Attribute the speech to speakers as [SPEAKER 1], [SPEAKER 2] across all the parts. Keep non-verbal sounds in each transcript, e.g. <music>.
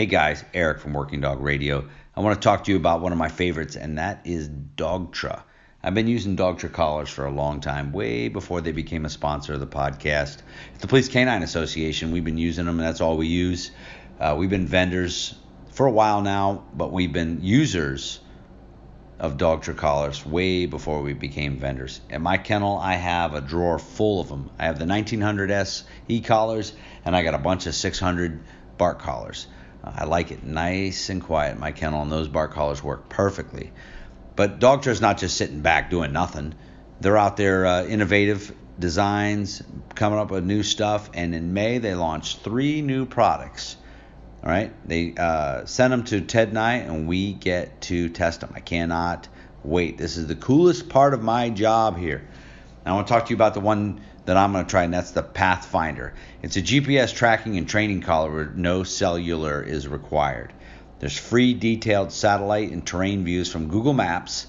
[SPEAKER 1] Hey guys, Eric from Working Dog Radio. I want to talk to you about one of my favorites, and that is Dogtra. I've been using Dogtra collars for a long time, way before they became a sponsor of the podcast. At the Police Canine Association, we've been using them, and that's all we use. Uh, we've been vendors for a while now, but we've been users of Dogtra collars way before we became vendors. At my kennel, I have a drawer full of them. I have the 1900S e collars, and I got a bunch of 600 bark collars. I like it nice and quiet. My kennel and those bark collars work perfectly. But Dogtra is not just sitting back doing nothing. They're out there uh, innovative designs, coming up with new stuff. And in May, they launched three new products. All right, they uh, sent them to Ted and I, and we get to test them. I cannot wait. This is the coolest part of my job here. I want to talk to you about the one that I'm going to try, and that's the Pathfinder. It's a GPS tracking and training collar where no cellular is required. There's free detailed satellite and terrain views from Google Maps,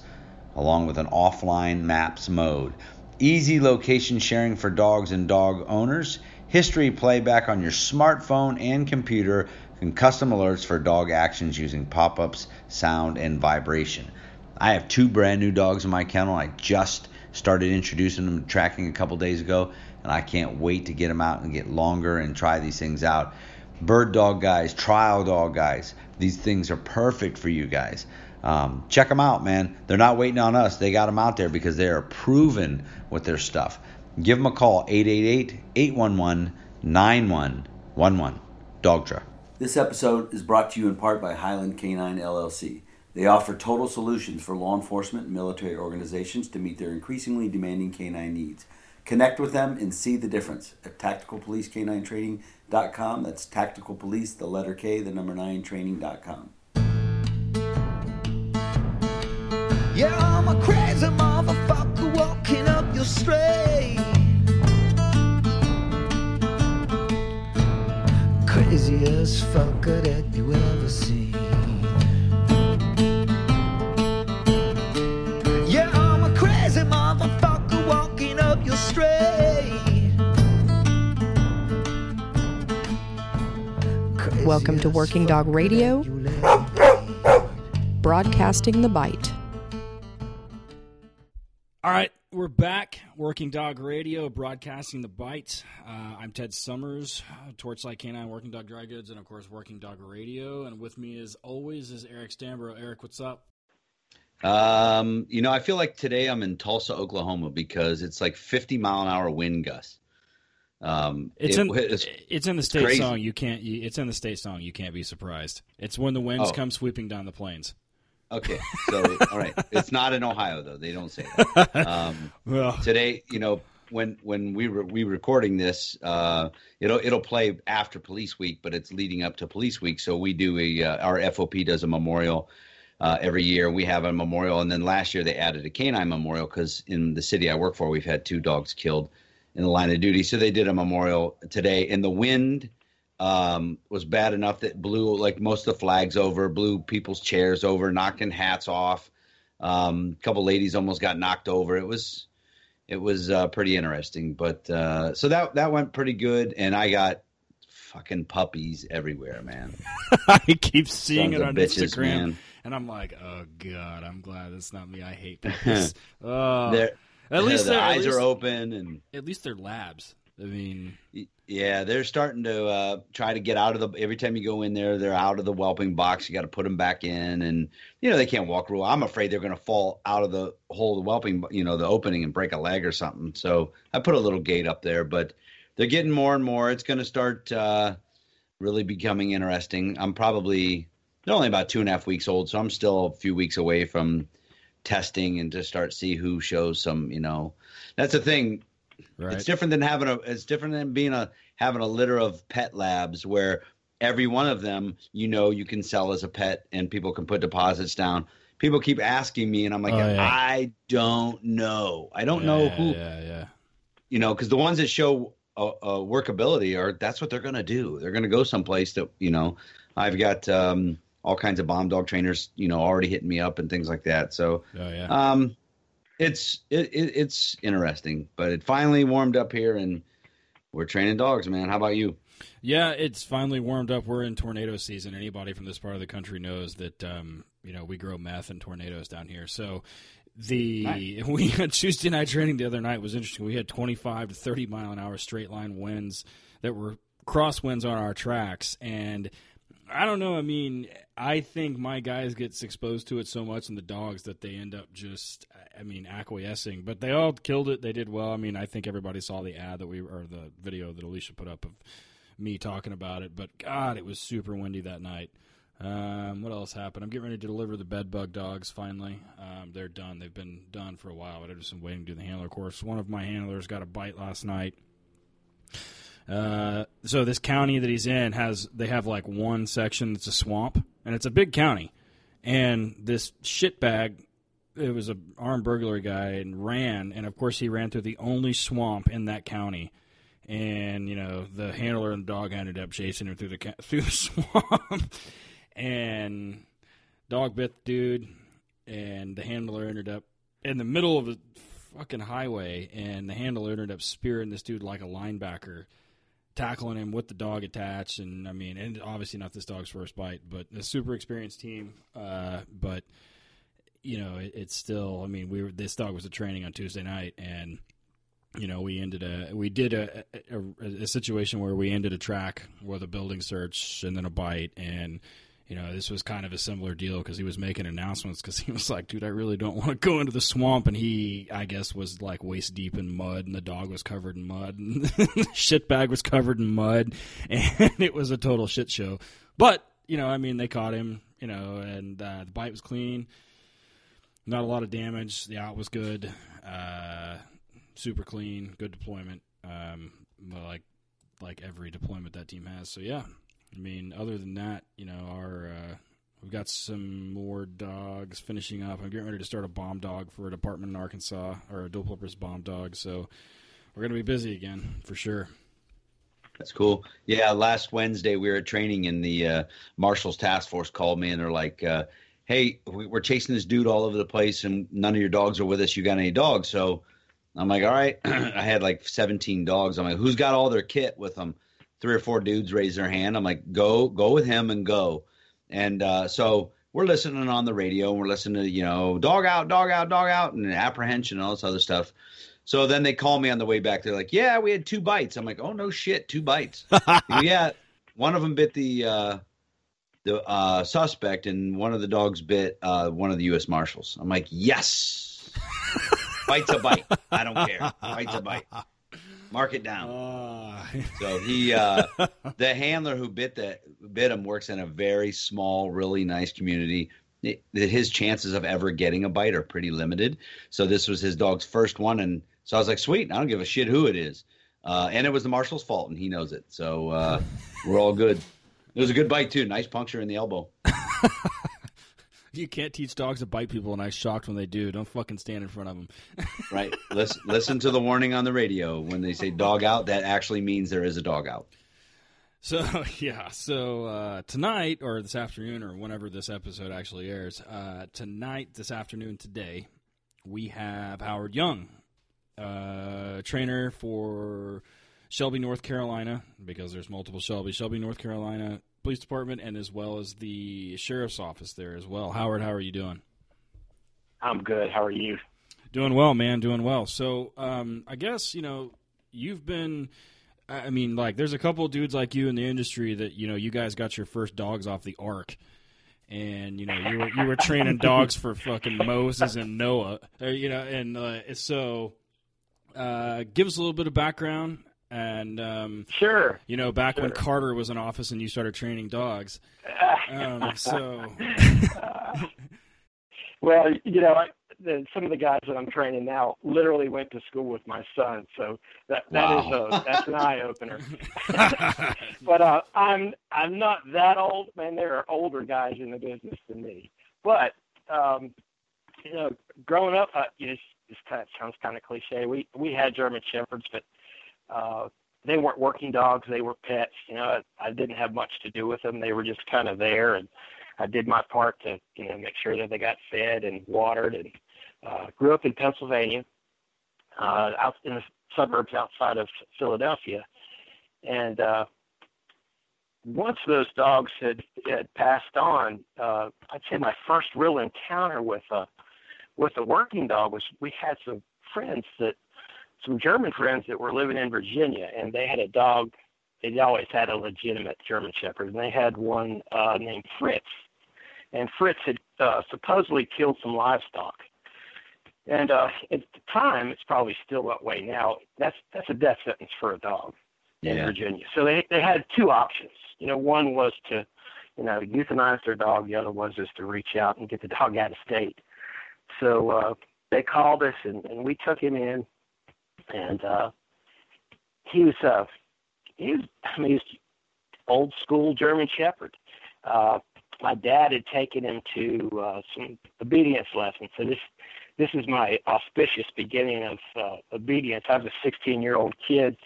[SPEAKER 1] along with an offline maps mode. Easy location sharing for dogs and dog owners. History playback on your smartphone and computer, and custom alerts for dog actions using pop ups, sound, and vibration. I have two brand new dogs in my kennel. I just started introducing them to tracking a couple days ago, and I can't wait to get them out and get longer and try these things out. Bird dog guys, trial dog guys, these things are perfect for you guys. Um, check them out, man. They're not waiting on us. They got them out there because they are proven with their stuff. Give them a call, 888 811 9111. Dogtra.
[SPEAKER 2] This episode is brought to you in part by Highland Canine LLC. They offer total solutions for law enforcement and military organizations to meet their increasingly demanding canine needs. Connect with them and see the difference at tacticalpolicecaninetraining.com. That's tactical police, the letter K, the number 9 training.com.
[SPEAKER 3] Yeah, I'm a crazy motherfucker walking up your street. Craziest fucker that you ever seen.
[SPEAKER 4] Welcome to Working Dog Radio. Broadcasting the Bite.
[SPEAKER 5] All right, we're back. Working Dog Radio, broadcasting the bite. Uh, I'm Ted Summers, Torchlight Canine, Working Dog Dry Goods, and of course, Working Dog Radio. And with me, as always, is Eric Stambro. Eric, what's up?
[SPEAKER 1] Um, you know, I feel like today I'm in Tulsa, Oklahoma because it's like 50 mile an hour wind gusts. Um,
[SPEAKER 5] It's
[SPEAKER 1] it-
[SPEAKER 5] in
[SPEAKER 1] it's-
[SPEAKER 5] it's in the state
[SPEAKER 1] crazy.
[SPEAKER 5] song. You can't. It's in the state song. You can't be surprised. It's when the winds
[SPEAKER 1] Oh.
[SPEAKER 5] come sweeping down the plains.
[SPEAKER 1] okay. So, all right, <laughs> it's not in Ohio though. They don't say that. Um, <laughs>
[SPEAKER 5] Well,
[SPEAKER 1] today, you know, when when we were we recording this, uh, it'll it'll play after Police Week, but it's leading up to Police Week. So we do a uh, our FOP does a memorial uh, every year. We have a memorial, and then last year they added a canine memorial because in the city I work for, we've had two dogs killed in the line of duty. So they did a memorial today, and the wind um, was bad enough that blew like most of the flags over, blew people's chairs over, knocking hats off. Um, a couple ladies almost got knocked over. It was it was uh, pretty interesting. But uh, so that that went pretty good, and I got fucking puppies everywhere, man. <laughs>
[SPEAKER 5] I keep seeing
[SPEAKER 1] Sons
[SPEAKER 5] it on
[SPEAKER 1] bitches,
[SPEAKER 5] Instagram,
[SPEAKER 1] man.
[SPEAKER 5] and I'm like, oh god, I'm glad it's not me. I hate <laughs> puppies. oh,
[SPEAKER 1] They're-
[SPEAKER 5] at least
[SPEAKER 1] their eyes
[SPEAKER 5] least,
[SPEAKER 1] are open, and
[SPEAKER 5] At least they're labs. I mean,
[SPEAKER 1] yeah, they're starting to uh, try to get out of the. Every time you go in there, they're out of the whelping box. You got to put them back in, and you know they can't walk real. I'm afraid they're going to fall out of the hole, the whelping, you know, the opening, and break a leg or something. So I put a little gate up there, but they're getting more and more. It's going to start uh, really becoming interesting. I'm probably they're only about two and a half weeks old, so I'm still a few weeks away from testing and to start see who shows some. You know, that's the thing.
[SPEAKER 5] right?
[SPEAKER 1] It's different than having a. It's different than being a having a litter of pet labs where every one of them you know you can sell as a pet and people can put deposits down. People keep asking me, and I'm like,
[SPEAKER 5] Oh, yeah.
[SPEAKER 1] I don't know. I don't know who
[SPEAKER 5] Yeah, yeah.
[SPEAKER 1] you know, because the ones that show uh, uh, workability are that's what they're going to do. They're going to go someplace that you know. I've got um, all kinds of bomb dog trainers, you know, already hitting me up and things like that. So
[SPEAKER 5] Oh yeah.
[SPEAKER 1] um, it's it, it it's interesting, but it finally warmed up here, and we're training dogs, man. How about you?
[SPEAKER 5] Yeah, it's finally warmed up. We're in tornado season. Anybody from this part of the country knows that um, you know we grow meth and tornadoes down here. So the
[SPEAKER 6] Nice. <laughs>
[SPEAKER 5] we had Tuesday night training the other night was interesting. We had 25 to 30 mile an hour straight line winds that were crosswinds on our tracks, and I don't know. I mean, I think my guys gets exposed to it so much, and the dogs that they end up just, I mean, acquiescing. But they all killed it. They did well. I mean, I think everybody saw the ad that we or the video that Alicia put up of me talking about it. But God, it was super windy that night. Um, what else happened? I'm getting ready to deliver the bed bug dogs. Finally, um, they're done. They've been done for a while, but I've just been waiting to do the handler course. One of my handlers got a bite last night. Uh, so this county that he's in has they have like one section that's a swamp, and it's a big county. And this shitbag, it was a armed burglary guy, and ran. And of course, he ran through the only swamp in that county. And you know, the handler and the dog ended up chasing him through the <laughs> through the swamp. and dog bit the dude, and the handler ended up in the middle of a fucking highway, and the handler ended up spearing this dude like a linebacker tackling him with the dog attached, and I mean, and obviously not this dog's first bite, but a super experienced team. Uh, but you know, it, it's still. I mean, we were this dog was a training on Tuesday night, and you know, we ended a we did a a, a situation where we ended a track with a building search and then a bite, and you know, this was kind of a similar deal because he was making announcements because he was like, dude, I really don't want to go into the swamp. And he, I guess, was like waist deep in mud and the dog was covered in mud and <laughs> the shit bag was covered in mud. <laughs> And it was a total shit show. But, you know, I mean, they caught him, you know, and uh, the bite was clean. Not a lot of damage. The out was good. Uh, super clean. Good deployment. Um, like, like every deployment that team has. So, yeah. I mean, other than that, you know, our uh, we've got some more dogs finishing up. I'm getting ready to start a bomb dog for a department in Arkansas, or a dual purpose bomb dog. So we're gonna be busy again for sure.
[SPEAKER 1] That's cool. Yeah, last Wednesday we were at training and the uh, Marshals Task Force called me and they're like, uh, "Hey, we- we're chasing this dude all over the place and none of your dogs are with us. You got any dogs?" So I'm like, "All right." <clears throat> I had like 17 dogs. I'm like, "Who's got all their kit with them?" Three or four dudes raised their hand. I'm like, "Go, go with him and go." And uh, so we're listening on the radio and we're listening to you know, dog out, dog out, dog out, and apprehension and all this other stuff. So then they call me on the way back. They're like, "Yeah, we had two bites." I'm like, "Oh no shit, two bites." <laughs> yeah, one of them bit the uh, the uh, suspect, and one of the dogs bit uh, one of the U.S. Marshals. I'm like, "Yes, <laughs> bite's a bite. I don't care. Bite's a bite. Mark it down."
[SPEAKER 5] Uh,
[SPEAKER 1] So he, uh, <laughs> the handler who bit the bit him, works in a very small, really nice community. It- his chances of ever getting a bite are pretty limited. So this was his dog's first one, and so I was like, "Sweet, I don't give a shit who it is." Uh, and it was the marshal's fault, and he knows it. So uh, we're all good. It was a good bite too. Nice puncture in the elbow. <laughs>
[SPEAKER 5] you can't teach dogs to bite people, and I'm shocked when they do. Don't fucking stand in front of them. <laughs>
[SPEAKER 1] Right. listen, listen to the warning on the radio when they say dog out. That actually means there is a dog out.
[SPEAKER 5] So <laughs> yeah, so uh, tonight or this afternoon or whenever this episode actually airs, uh, tonight, this afternoon, today, we have Howard Young, uh, trainer for Shelby, North Carolina, because there's multiple Shelby, Shelby, North Carolina Police Department, and as well as the sheriff's office there as well. Howard, how are you doing?
[SPEAKER 6] I'm good. How are you?
[SPEAKER 5] Doing well, man. Doing well. So, um, I guess you know you've been. I mean, like, there's a couple of dudes like you in the industry that you know you guys got your first dogs off the ark, and you know you were you were training <laughs> dogs for fucking Moses and Noah, uh, you know, and uh, so uh, give us a little bit of background. And um,
[SPEAKER 6] Sure.
[SPEAKER 5] you know, back when Carter was in office and you started training dogs, <laughs> um, so <laughs>
[SPEAKER 6] Well, you know, I, the, some of the guys that I'm training now literally went to school with my son, so that that is
[SPEAKER 1] Wow.
[SPEAKER 6] a that's an eye opener. <laughs> but uh, I'm I'm not that old, man. There are older guys in the business than me. But um, you know, growing up, uh, you know, this kind of sounds kind of cliche. We we had German shepherds, but uh, they weren't working dogs. They were pets. You know, I, I didn't have much to do with them. They were just kind of there, and I did my part to you know make sure that they got fed and watered. And uh, grew up in Pennsylvania, uh, out in the suburbs outside of Philadelphia, and uh, once those dogs had had passed on, uh, I'd say my first real encounter with a with a working dog was we had some friends that some German friends that were living in Virginia, and they had a dog. They always had a legitimate German Shepherd, and they had one uh, named Fritz. And Fritz had uh, supposedly killed some livestock. And uh, at the time, it's probably still that way now. That's that's a death sentence for a dog in
[SPEAKER 1] Yeah.
[SPEAKER 6] Virginia. So they they had two options. You know, one was to, you know, euthanize their dog. The other was just to reach out and get the dog out of state. So uh, they called us, and, and we took him in, and uh, he was uh, he was I mean, he was old school German Shepherd. Uh, my dad had taken him to uh, some obedience lessons. So this this is my auspicious beginning of uh, obedience. I was a 16 year old kid,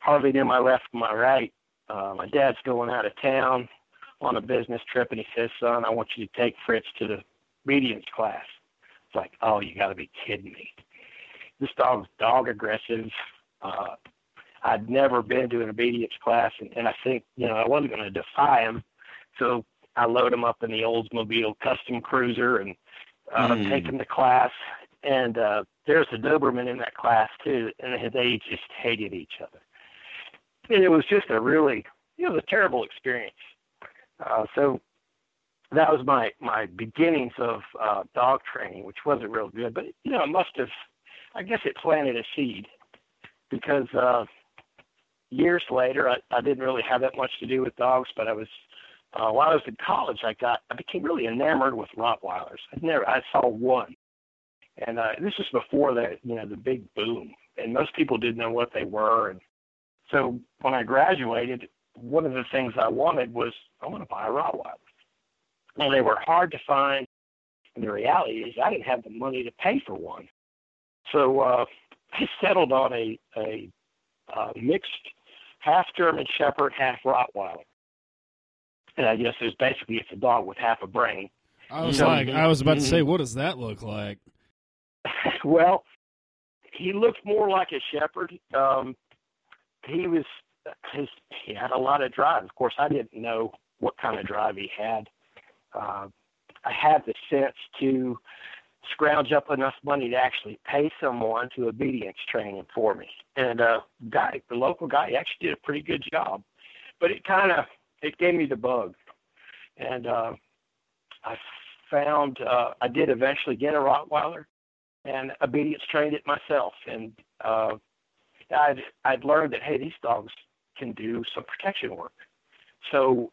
[SPEAKER 6] hardly knew my left from my right. Uh, my dad's going out of town on a business trip, and he says, "Son, I want you to take Fritz to the obedience class." It's like, oh, you got to be kidding me. This dog's dog aggressive. Uh, I'd never been to an obedience class, and, and I think you know I wasn't going to defy him, so I load him up in the Oldsmobile Custom Cruiser and uh,
[SPEAKER 1] Mm.
[SPEAKER 6] take him to class. And uh, there's a Doberman in that class too, and they just hated each other. And it was just a really, it was a terrible experience. Uh, so that was my my beginnings of uh, dog training, which wasn't real good, but you know, it must have, I guess, it planted a seed because uh, years later, I, I didn't really have that much to do with dogs, but I was uh, while I was in college, I got I became really enamored with Rottweilers. I never I saw one, and uh, this was before the you know the big boom, and most people didn't know what they were. And so when I graduated, one of the things I wanted was I want to buy a Rottweiler. Well, they were hard to find, and the reality is I didn't have the money to pay for one. So uh, I settled on a a uh, mixed half German Shepherd, half Rottweiler. And I guess it's basically it's a dog with half a brain.
[SPEAKER 5] I was
[SPEAKER 6] So-
[SPEAKER 5] like, I was about to say,
[SPEAKER 6] Mhm.
[SPEAKER 5] what does that look like? <laughs>
[SPEAKER 6] well, he looked more like a shepherd. Um, he was his he had a lot of drive. Of course, I didn't know what kind of drive he had. Uh, I had the sense to scrounge up enough money to actually pay someone to obedience train him for me. And uh, guy, the local guy, actually did a pretty good job. But it kind of it gave me the bug, and uh, I found uh, I did eventually get a Rottweiler and obedience trained it myself. And uh, I'd I'd learned that hey, these dogs can do some protection work. So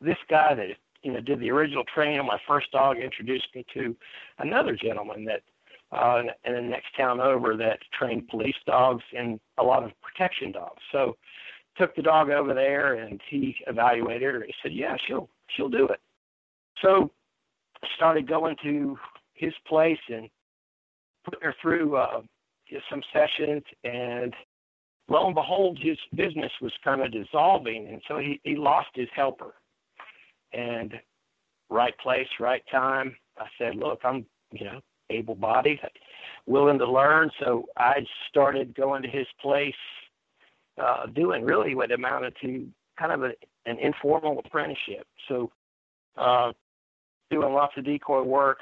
[SPEAKER 6] this guy that you know did the original training on my first dog introduced me to another gentleman that uh, in the next town over that trained police dogs and a lot of protection dogs. So took the dog over there and he evaluated her. He said, yeah, she'll she'll do it. So started going to his place and putting her through uh, some sessions, and lo and behold, his business was kind of dissolving, and so he, he lost his helper. And right place, right time. I said, look, I'm you know able-bodied, willing to learn, so I started going to his place, uh, doing really what amounted to kind of a, an informal apprenticeship. So. Uh, doing lots of decoy work,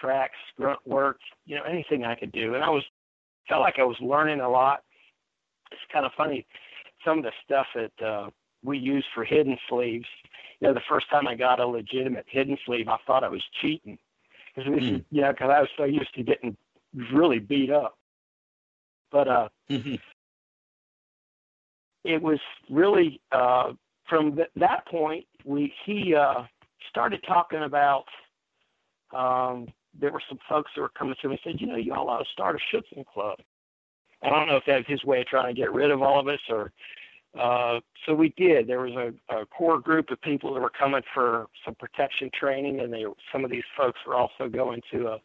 [SPEAKER 6] tracks, grunt work, you know, anything I could do. And I was felt like I was learning a lot. It's kind of funny, some of the stuff that uh, we use for hidden sleeves. You know, the first time I got a legitimate hidden sleeve, I thought I was cheating because this,
[SPEAKER 1] Hmm.
[SPEAKER 6] you know, because I was so used to getting really beat up. But uh, it was really uh, from th- that point we he uh, started talking about um, there were some folks that were coming to me and said, you know, you all ought to start a Schutzhund club. I don't know if that was his way of trying to get rid of all of us or uh, so we did. There was a, a core group of people that were coming for some protection training, and they some of these folks were also going to a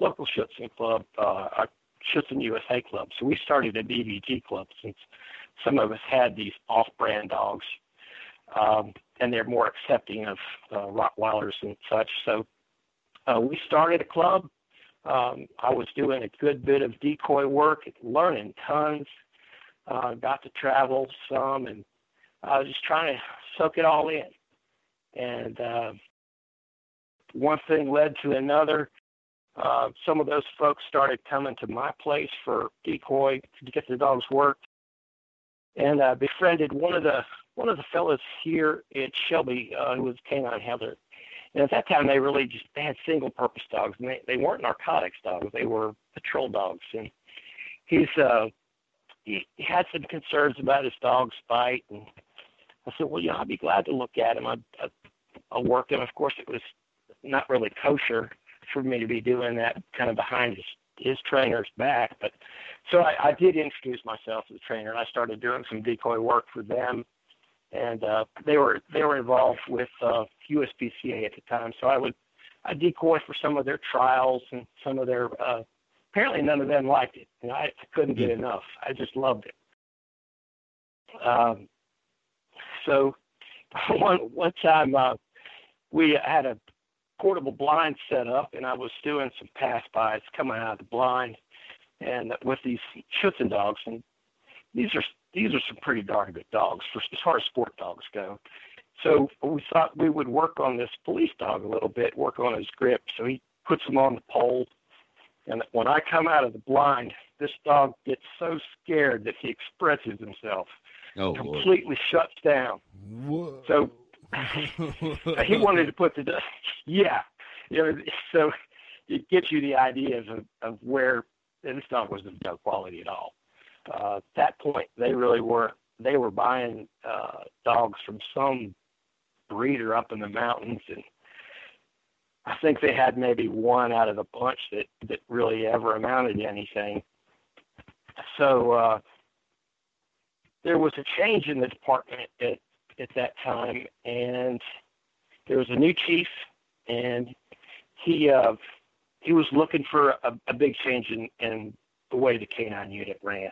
[SPEAKER 6] local Schutzhund club, uh, a Schutzhund USA club. So we started a DVG club since some of us had these off-brand dogs, um, and they're more accepting of uh, Rottweilers and such. So uh, we started a club. Um, I was doing a good bit of decoy work, learning tons. Uh, got to travel some, and I was just trying to soak it all in. And uh, one thing led to another. Uh, some of those folks started coming to my place for decoy to get the dogs worked, and I befriended one of the one of the fellows here at Shelby uh, who was canine handler. And at that time, they really just they had single purpose dogs, and they they weren't narcotics dogs; they were patrol dogs. And he's uh, he, had some concerns about his dog's bite, and I said, well, yeah, I'd be glad to look at him. I, I, I'll work him. Of course, it was not really kosher for me to be doing that kind of behind his his trainer's back. But so I, I did introduce myself as a trainer, and I started doing some decoy work for them. And uh, they were they were involved with uh, USPCA at the time, so I would I decoy for some of their trials and some of their. Uh, apparently, none of them liked it, and I, I couldn't get enough. I just loved it. Um, so <laughs> one one time uh, we had a portable blind set up, and I was doing some pass bys coming out of the blind, and with these Schutzhund dogs, and these are these are some pretty darn good dogs for as far as sport dogs go. So we thought we would work on this police dog a little bit, work on his grip. So he puts him on the pole, and when I come out of the blind, this dog gets so scared that he expresses himself,
[SPEAKER 1] Oh,
[SPEAKER 6] completely
[SPEAKER 1] Lord.
[SPEAKER 6] shuts down.
[SPEAKER 5] Whoa.
[SPEAKER 6] So <laughs> he wanted to put the yeah, you know, so it gives you the idea of of where and this dog wasn't no quality at all. Uh, at that point, they really were they were buying uh, dogs from some breeder up in the mountains, and I think they had maybe one out of the bunch that that really ever amounted to anything. So uh, there was a change in the department at at that time, and there was a new chief, and he uh, he was looking for a, a big change in, in the way the canine unit ran.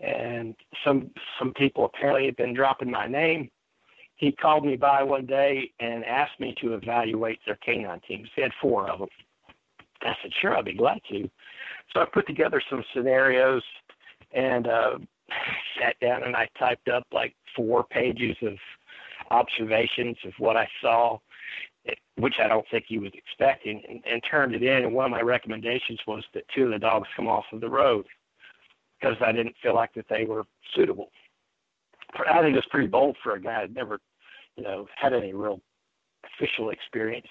[SPEAKER 6] And some some people apparently had been dropping my name. He called me by one day and asked me to evaluate their canine teams. They had four of them. I said, sure, I'd be glad to. So I put together some scenarios and uh, sat down and I typed up like four pages of observations of what I saw, which I don't think he was expecting, and, and turned it in. And one of my recommendations was that two of the dogs come off of the road because I didn't feel like that they were suitable. I think it's pretty bold for a guy that never, you know, had any real official experience.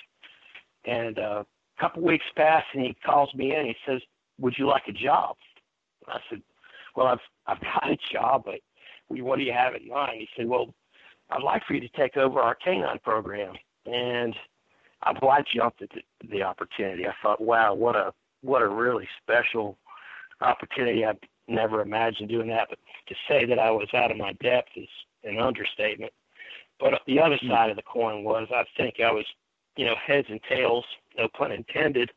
[SPEAKER 6] And uh, a couple weeks pass, and he calls me in. He says, "Would you like a job?" I said, "Well, I've I've <laughs> got a job, but what do you have in mind?" He said, "Well, I'd like for you to take over our canine program." And I, well, I jumped at the, the opportunity. I thought, "Wow, what a what a really special opportunity! I never imagined doing that, but to say that I was out of my depth is an understatement. But the other
[SPEAKER 1] Hmm.
[SPEAKER 6] side of the coin was I think I was, you know, heads and tails, no pun intended,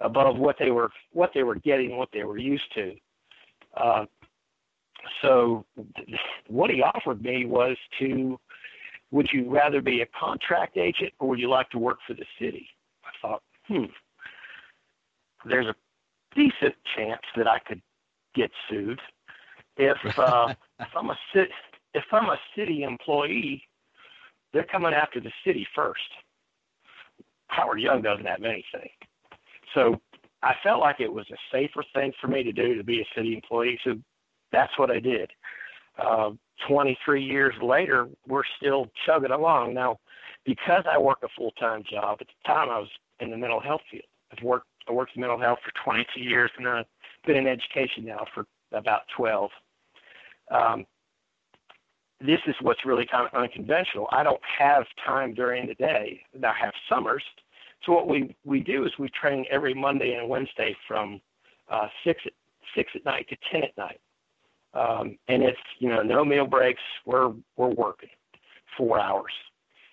[SPEAKER 6] above what they were what they were getting, what they were used to. Uh, so <laughs> what he offered me was to, would you rather be a contract agent or would you like to work for the city? I thought, hmm, there's a decent chance that I could get sued if <laughs> uh, if I'm a cit- if I'm a city employee, they're coming after the city first. Howard Young doesn't have anything, so I felt like it was a safer thing for me to do to be a city employee. So that's what I did. Uh, 23 years later, we're still chugging along now. Because I work a full-time job, at the time I was in the mental health field. I've worked I worked in mental health for 22 years, and then I've been in education now for about 12. Um, this is what's really kind of unconventional. I don't have time during the day. I have summers. So what we, we do is we train every Monday and Wednesday from uh, six at six at night to ten at night, um, and it's you know no meal breaks. We're we're working four hours,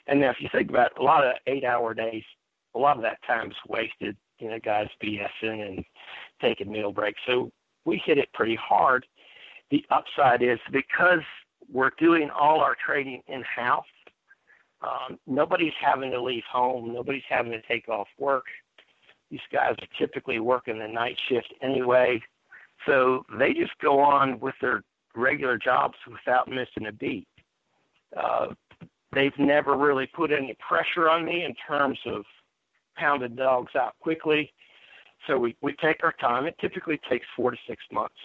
[SPEAKER 6] and now if you think about it, a lot of eight hour days, a lot of that time is wasted. You know, guys BSing and taking meal breaks. So we hit it pretty hard. The upside is because we're doing all our training in house. Um, nobody's having to leave home. Nobody's having to take off work. These guys are typically working the night shift anyway, so they just go on with their regular jobs without missing a beat. Uh, they've never really put any pressure on me in terms of pounding dogs out quickly. So we, we take our time. It typically takes four to six months.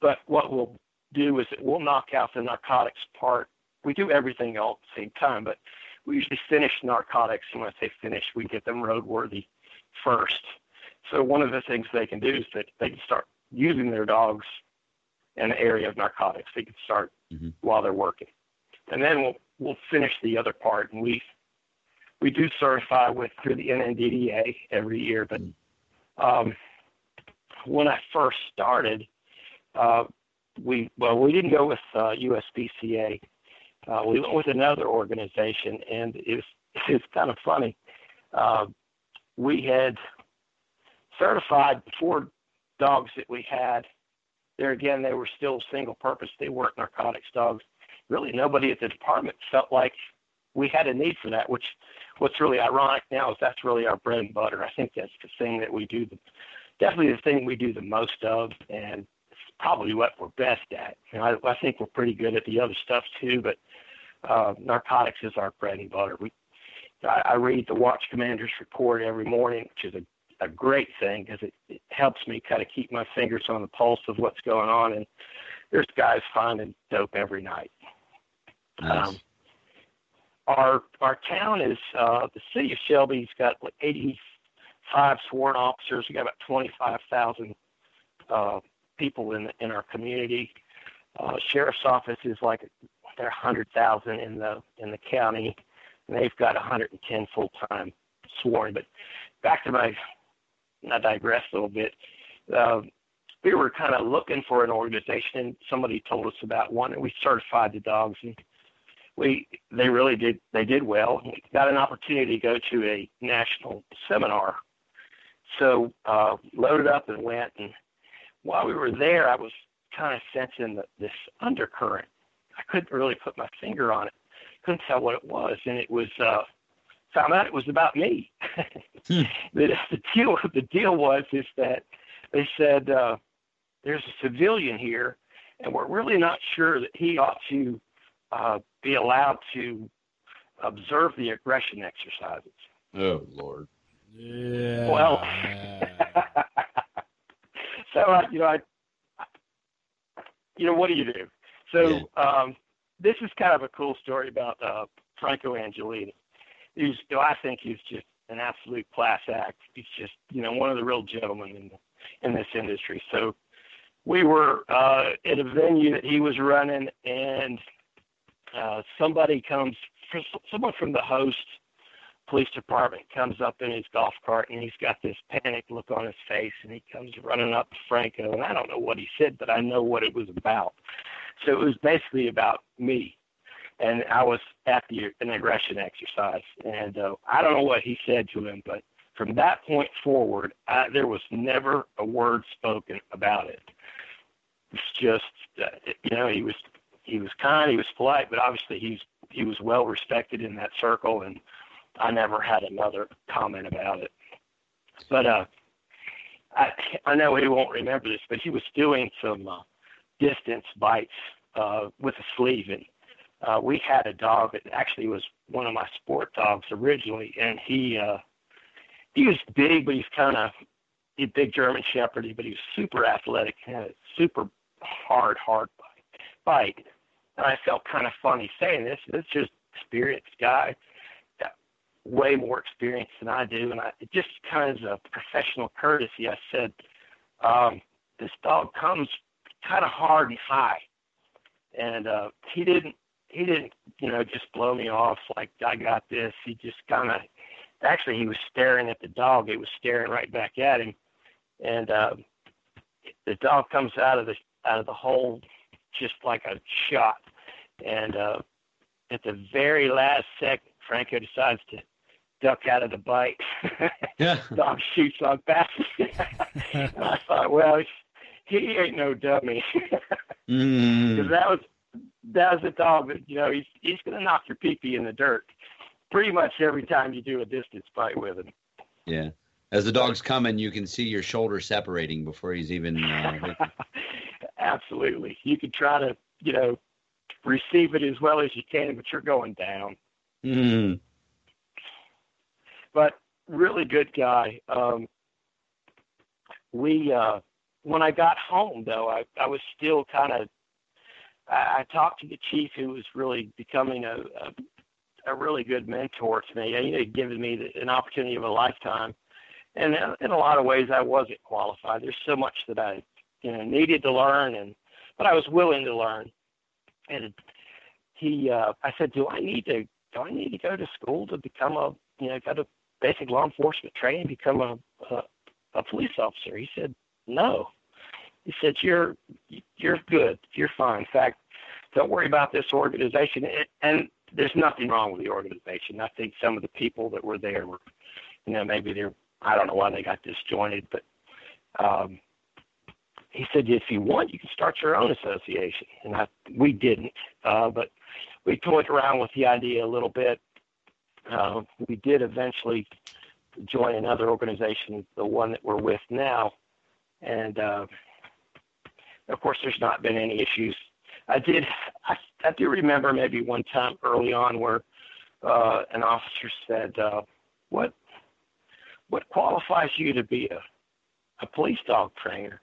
[SPEAKER 6] But what we'll do is it we'll knock out the narcotics part. We do everything all at the same time, but we usually finish narcotics. And when I say finish, we get them roadworthy first. So one of the things they can do is that they can start using their dogs in the area of narcotics. They can start
[SPEAKER 1] Mhm.
[SPEAKER 6] while they're working, and then we'll we'll finish the other part. And we we do certify with through the NNDDA every year. But um, when I first started, uh, we well we didn't go with uh, USPCA. Uh, we went with another organization, and <laughs> it's it's kind of funny. Uh, we had certified four dogs that we had. There again, they were still single purpose. They weren't narcotics dogs. Really, nobody at the department felt like we had a need for that. Which, what's really ironic now is that's really our bread and butter. I think that's the thing that we do, the, definitely the thing we do the most of, and it's probably what we're best at. You know, I, I think we're pretty good at the other stuff too, but uh, narcotics is our bread and butter. We, I, I read the Watch Commander's report every morning, which is a a great thing because it, it helps me kind of keep my fingers on the pulse of what's going on. And there's guys finding dope every night.
[SPEAKER 1] Nice.
[SPEAKER 6] Um, our our town is uh, the city of Shelby's got like 85 sworn officers. We got about 25,000 uh, people in in our community. Uh, sheriff's office is like they're 100,000 in the in the county, and they've got 110 full time sworn. But back to my I digress a little bit. Uh, we were kind of looking for an organization, and somebody told us about one, and we certified the dogs, and we they really did they did well. We got an opportunity to go to a national seminar, so uh, loaded up and went. And while we were there, I was kind of sensing the, this undercurrent. I couldn't really put my finger on it, couldn't tell what it was, and it was. uh found out it was about me.
[SPEAKER 1] Hmm. <laughs>
[SPEAKER 6] the, the deal the deal was is that they said uh, there's a civilian here, and we're really not sure that he ought to uh, be allowed to observe the aggression exercises.
[SPEAKER 1] oh Lord.
[SPEAKER 5] Yeah.
[SPEAKER 6] Well, <laughs> <laughs> so uh, you know, I, you know, what do you do? So um, this is kind of a cool story about uh, Franco Angelini. He's, you know, I think he's just an absolute class act. He's just, you know, one of the real gentlemen in in this industry. So we were uh, at a venue that he was running, and uh, somebody comes, someone from the host police department comes up in his golf cart, and he's got this panic look on his face, and he comes running up to Franco, and I don't know what he said, but I know what it was about. So it was basically about me and I was at the an aggression exercise, and uh, I don't know what he said to him, but from that point forward, I, there was never a word spoken about it. It's just, uh, you know, he was he was kind, he was polite, but obviously he's he was well respected in that circle, and I never had another comment about it. But uh, I I know he won't remember this, but he was doing some uh, distance bites uh, with a sleeve, and uh, we had a dog that actually was one of my sport dogs originally, and he uh, he was big, but he's kind of a big German Shepherd, but he was super athletic, had a super hard, hard bite. And I felt kind of funny saying this. It's just experienced guy, got way more experience than I do, and I just kind of as a professional courtesy, I said, um, "This dog comes kind of hard and high." And uh, he didn't he didn't, you know, just blow me off like I got this. He just kind of, actually, he was staring at the dog. It was staring right back at him, and uh, the dog comes out of the out of the hole just like a shot. And uh, at the very last second, Franco decides to duck out of the bite. <laughs>
[SPEAKER 1] Yeah.
[SPEAKER 6] dog shoots on back. and <laughs> I thought, well, he ain't no dummy. <laughs>
[SPEAKER 1] Mm.
[SPEAKER 6] because that was that was a dog that you know he's he's gonna knock your pee pee in the dirt pretty much every time you do a distance fight with him.
[SPEAKER 1] Yeah. As the dog's coming, you can see your shoulder separating before he's even. Uh,
[SPEAKER 6] Absolutely, you could try to you know receive it as well as you can, but you're going down.
[SPEAKER 1] Mm-hmm.
[SPEAKER 6] But really good guy. Um, we uh, when I got home though, I I was still kind of. I, I talked to the chief, who was really becoming a, a a really good mentor to me. He had given me the, an opportunity of a lifetime, and in a lot of ways, I wasn't qualified. There's so much that I, you know, needed to learn, and but I was willing to learn. And he, uh, I said, do I need to, do I need to go to school to become a, you know, go to basic law enforcement training, become a, a, a police officer? He said, no. He said, you're, you're good. You're fine. In fact, don't worry about this organization. And there's nothing wrong with the organization. I think some of the people that were there were, you know, maybe they're, I don't know why they got disjointed, but um, he said, if you want, you can start your own association. And I, we didn't, uh, but we toyed around with the idea a little bit. Uh, we did eventually join another organization, the one that we're with now. And uh, of course, there's not been any issues. I did, I, I do remember maybe one time early on where uh, an officer said, uh, "What, what qualifies you to be a, a police dog trainer?"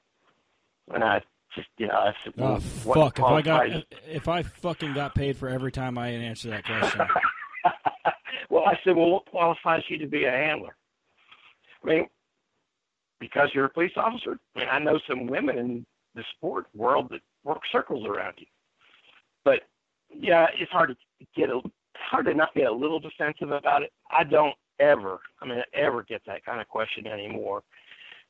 [SPEAKER 6] And I just, you know, I said,
[SPEAKER 5] oh, fuck! If I got, if I fucking got paid for every time I answer that question. <laughs>
[SPEAKER 6] well, I said, well, what qualifies you to be a handler? I mean, because you're a police officer. I mean, I know some women in the sport world that work circles around you. But yeah, it's hard to get a hard to not get a little defensive about it. I don't ever, I mean, ever get that kind of question anymore.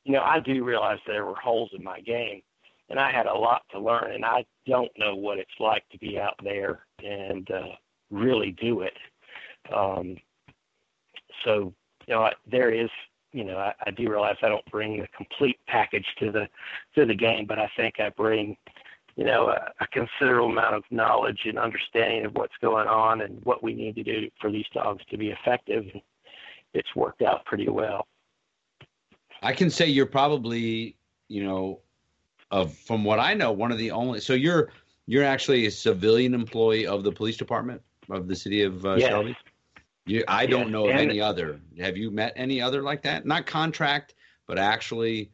[SPEAKER 6] You know, I do realize there were holes in my game, and I had a lot to learn, and I don't know what it's like to be out there and uh, really do it. Um, so, you know, I, there is, you know, I, I do realize I don't bring the complete package to the to the game, but I think I bring, you know, a, a considerable amount of knowledge and understanding of what's going on and what we need to do for these dogs to be effective. It's worked out pretty well.
[SPEAKER 1] I can say you're probably, you know, of from what I know, one of the only. So you're you're actually a civilian employee of the police department of the city of uh,
[SPEAKER 6] yes.
[SPEAKER 1] Shelby. You, I don't know of
[SPEAKER 6] and
[SPEAKER 1] any other. Have you met any other like that? Not contract, but actually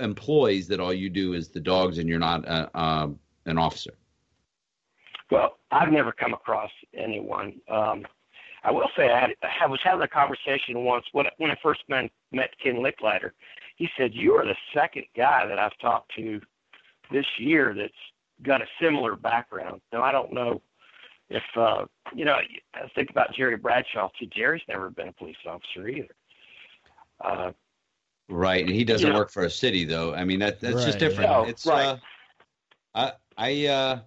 [SPEAKER 1] employees that all you do is the dogs, and you're not a, uh, an officer.
[SPEAKER 6] Well, I've never come across anyone. Um, I will say I, had, I was having a conversation once when, when I first met, met Ken Licklider. He said, You are the second guy that I've talked to this year that's got a similar background. Now, I don't know if, uh, you know, I think about Jerry Bradshaw, too. Jerry's never been a police officer either. Uh,
[SPEAKER 1] right. And he doesn't
[SPEAKER 6] you know,
[SPEAKER 1] work for a city, though. I mean, that, that's
[SPEAKER 5] Right,
[SPEAKER 1] just different.
[SPEAKER 6] yeah.
[SPEAKER 1] it's,
[SPEAKER 6] Right.
[SPEAKER 1] uh, I, I, uh,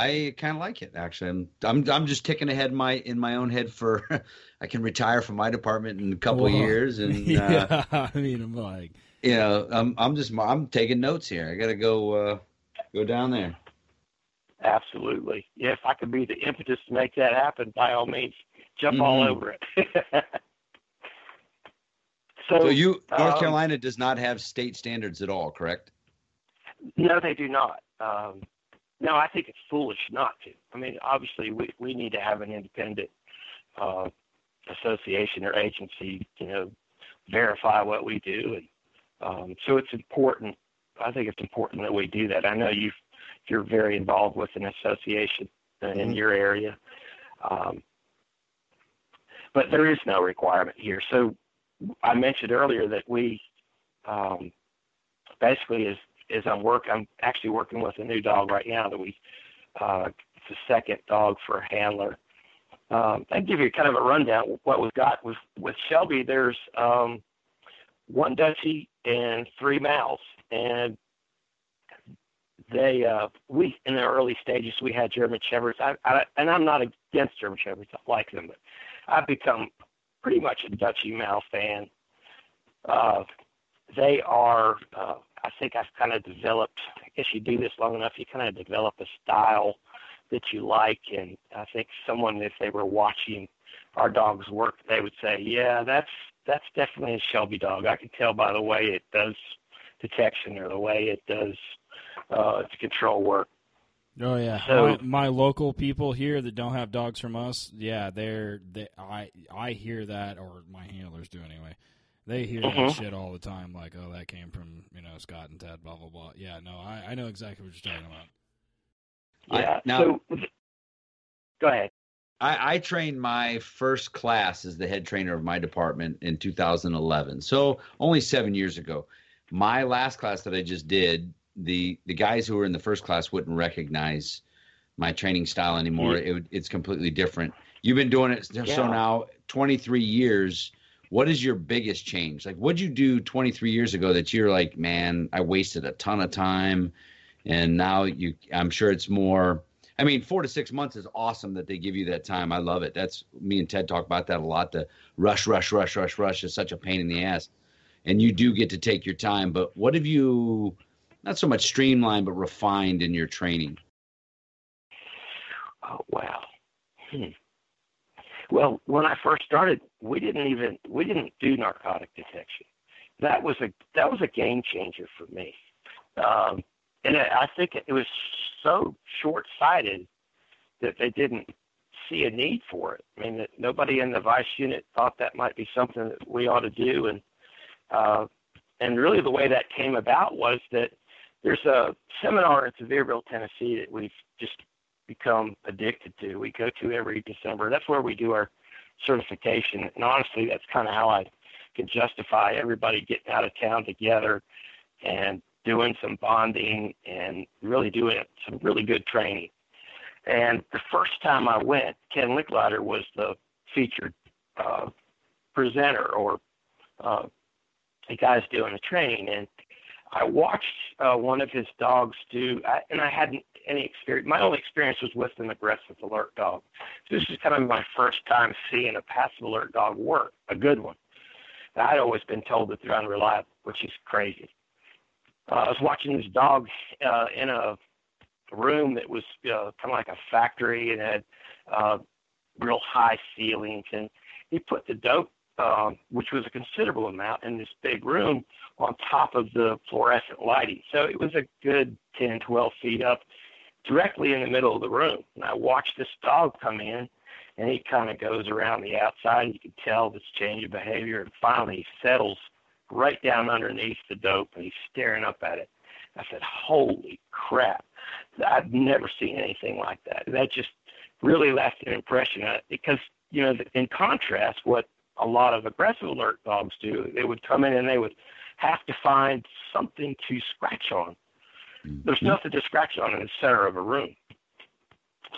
[SPEAKER 1] I kind of like it actually. I'm, I'm I'm just ticking ahead my in my own head for <laughs> I can retire from my department in a couple of
[SPEAKER 5] Well,
[SPEAKER 1] years and <laughs> uh,
[SPEAKER 5] yeah, I mean, I'm like,
[SPEAKER 1] you know I'm I'm just I'm taking notes here. I got to go uh, go down there.
[SPEAKER 6] absolutely. Yeah, if I could be the impetus to make that happen, by all means, jump
[SPEAKER 1] Mhm.
[SPEAKER 6] all over it. <laughs> so,
[SPEAKER 1] So you North
[SPEAKER 6] um,
[SPEAKER 1] Carolina does not have state standards at all, correct?
[SPEAKER 6] No, they do not. Um, no, I think it's foolish not to. I mean, obviously, we, we need to have an independent uh, association or agency, you know, verify what we do, and um, so it's important. I think it's important that we do that. I know you you're very involved with an association in
[SPEAKER 1] Mhm.
[SPEAKER 6] your area, um, but there is no requirement here. So I mentioned earlier that we um, basically is is I'm work I'm actually working with a new dog right now that we uh it's the second dog for a handler. Um I'll give you kind of a rundown what we've got with with Shelby there's um one Dutchie and three Mals and they uh we in the early stages we had German Shepherds. I, I and I'm not against German Shepherds, I like them, but I've become pretty much a Dutchie Mal fan. Uh they are uh I think I've kind of developed. I guess you do this long enough, you kind of develop a style that you like, and I think someone, if they were watching our dog's work, they would say, "Yeah, that's that's definitely a Shelby dog. I can tell by the way it does detection or the way it does uh, its control work."
[SPEAKER 5] Oh yeah,
[SPEAKER 6] So-
[SPEAKER 5] my, my local people here that don't have dogs from us, yeah, they're they, I I hear that, or my handlers do anyway. They hear that
[SPEAKER 6] Mhm.
[SPEAKER 5] shit all the time, like, oh, that came from you know Scott and Ted, blah blah blah. Yeah, no, I, I know exactly what you're talking about.
[SPEAKER 1] I-
[SPEAKER 6] Yeah.
[SPEAKER 1] now-
[SPEAKER 6] so, go ahead.
[SPEAKER 1] I, I trained my first class as the head trainer of my department in 2011. So only seven years ago. My last class that I just did, the the guys who were in the first class wouldn't recognize my training style anymore. It, it's completely different. You've been doing it so now 23 years. What is your biggest change? Like, what'd you do 23 years ago that you're like, man, I wasted a ton of time, and now you? I'm sure it's more. I mean, four to six months is awesome that they give you that time. I love it. That's me and Ted talk about that a lot. The rush, rush, rush, rush, rush is such a pain in the ass, and you do get to take your time. But what have you, not so much streamlined, but refined in your training?
[SPEAKER 6] Oh wow. Hmm. Well, when I first started, we didn't even we didn't do narcotic detection. That was a that was a game changer for me, um, and I think it was so short sighted that they didn't see a need for it. I mean, that nobody in the vice unit thought that might be something that we ought to do, and uh, and really the way that came about was that there's a seminar in Sevierville, Tennessee that we've just become addicted to. We go to every December. That's where we do our certification. And honestly, that's kind of how I can justify everybody getting out of town together and doing some bonding and really doing some really good training. And the first time I went, Ken Licklider was the featured uh, presenter or uh, the guys doing the training. And I watched uh, one of his dogs do, I, and I hadn't any experience. My only experience was with an aggressive alert dog. So this is kind of my first time seeing a passive alert dog work, a good one. And I'd always been told that they're unreliable, which is crazy. Uh, I was watching this dog uh, in a room that was uh, kind of like a factory and had uh, real high ceilings, and he put the dope, um, which was a considerable amount, in this big room on top of the fluorescent lighting. So it was a good 10, 12 feet up, directly in the middle of the room. And I watched this dog come in, and he kind of goes around the outside. And you can tell this change of behavior, and finally he settles right down underneath the dope, and he's staring up at it. I said, "Holy crap! I've never seen anything like that." That just really left an impression on it because you know, in contrast, what a lot of aggressive alert dogs do, they would come in and they would have to find something to scratch on. There's nothing to scratch on in the center of a room.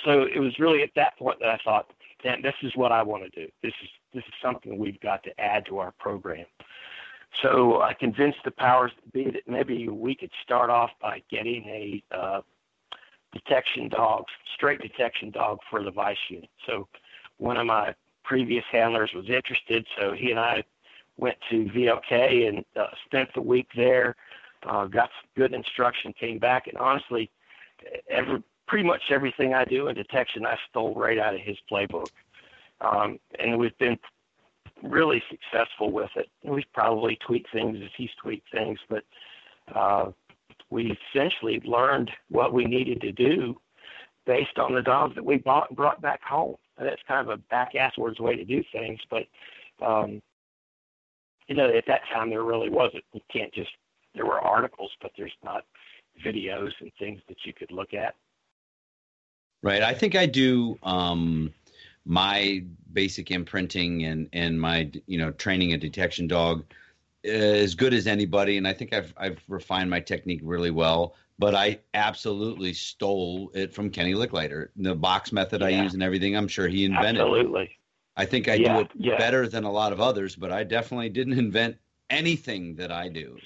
[SPEAKER 6] So it was really at that point that I thought, "Damn, this is what I want to do. This is this is something we've got to add to our program." So I convinced the powers that be that maybe we could start off by getting a uh, detection dog, straight detection dog for the vice unit. So one of my previous handlers was interested, so he and I went to VLK and uh, spent the week there. Uh, got some good instruction, came back, and honestly, every pretty much everything I do in detection I stole right out of his playbook. Um, and we've been really successful with it. We've probably tweaked things as he's tweaked things, but uh, we essentially learned what we needed to do based on the dogs that we bought and brought back home. That's kind of a back-asswards way to do things, but um, you know, at that time there really wasn't. You can't just there were articles, but there's not videos and things that you could look at.
[SPEAKER 1] Right. I think I do um, my basic imprinting and and my you know training a detection dog as good as anybody, and I think I've I've refined my technique really well. But I absolutely stole it from Kenny Licklider. The box method I use and everything, I'm sure he invented.
[SPEAKER 6] Absolutely.
[SPEAKER 1] I think I
[SPEAKER 6] Yeah,
[SPEAKER 1] do it
[SPEAKER 6] yeah.
[SPEAKER 1] better than a lot of others, but I definitely didn't invent anything that I do.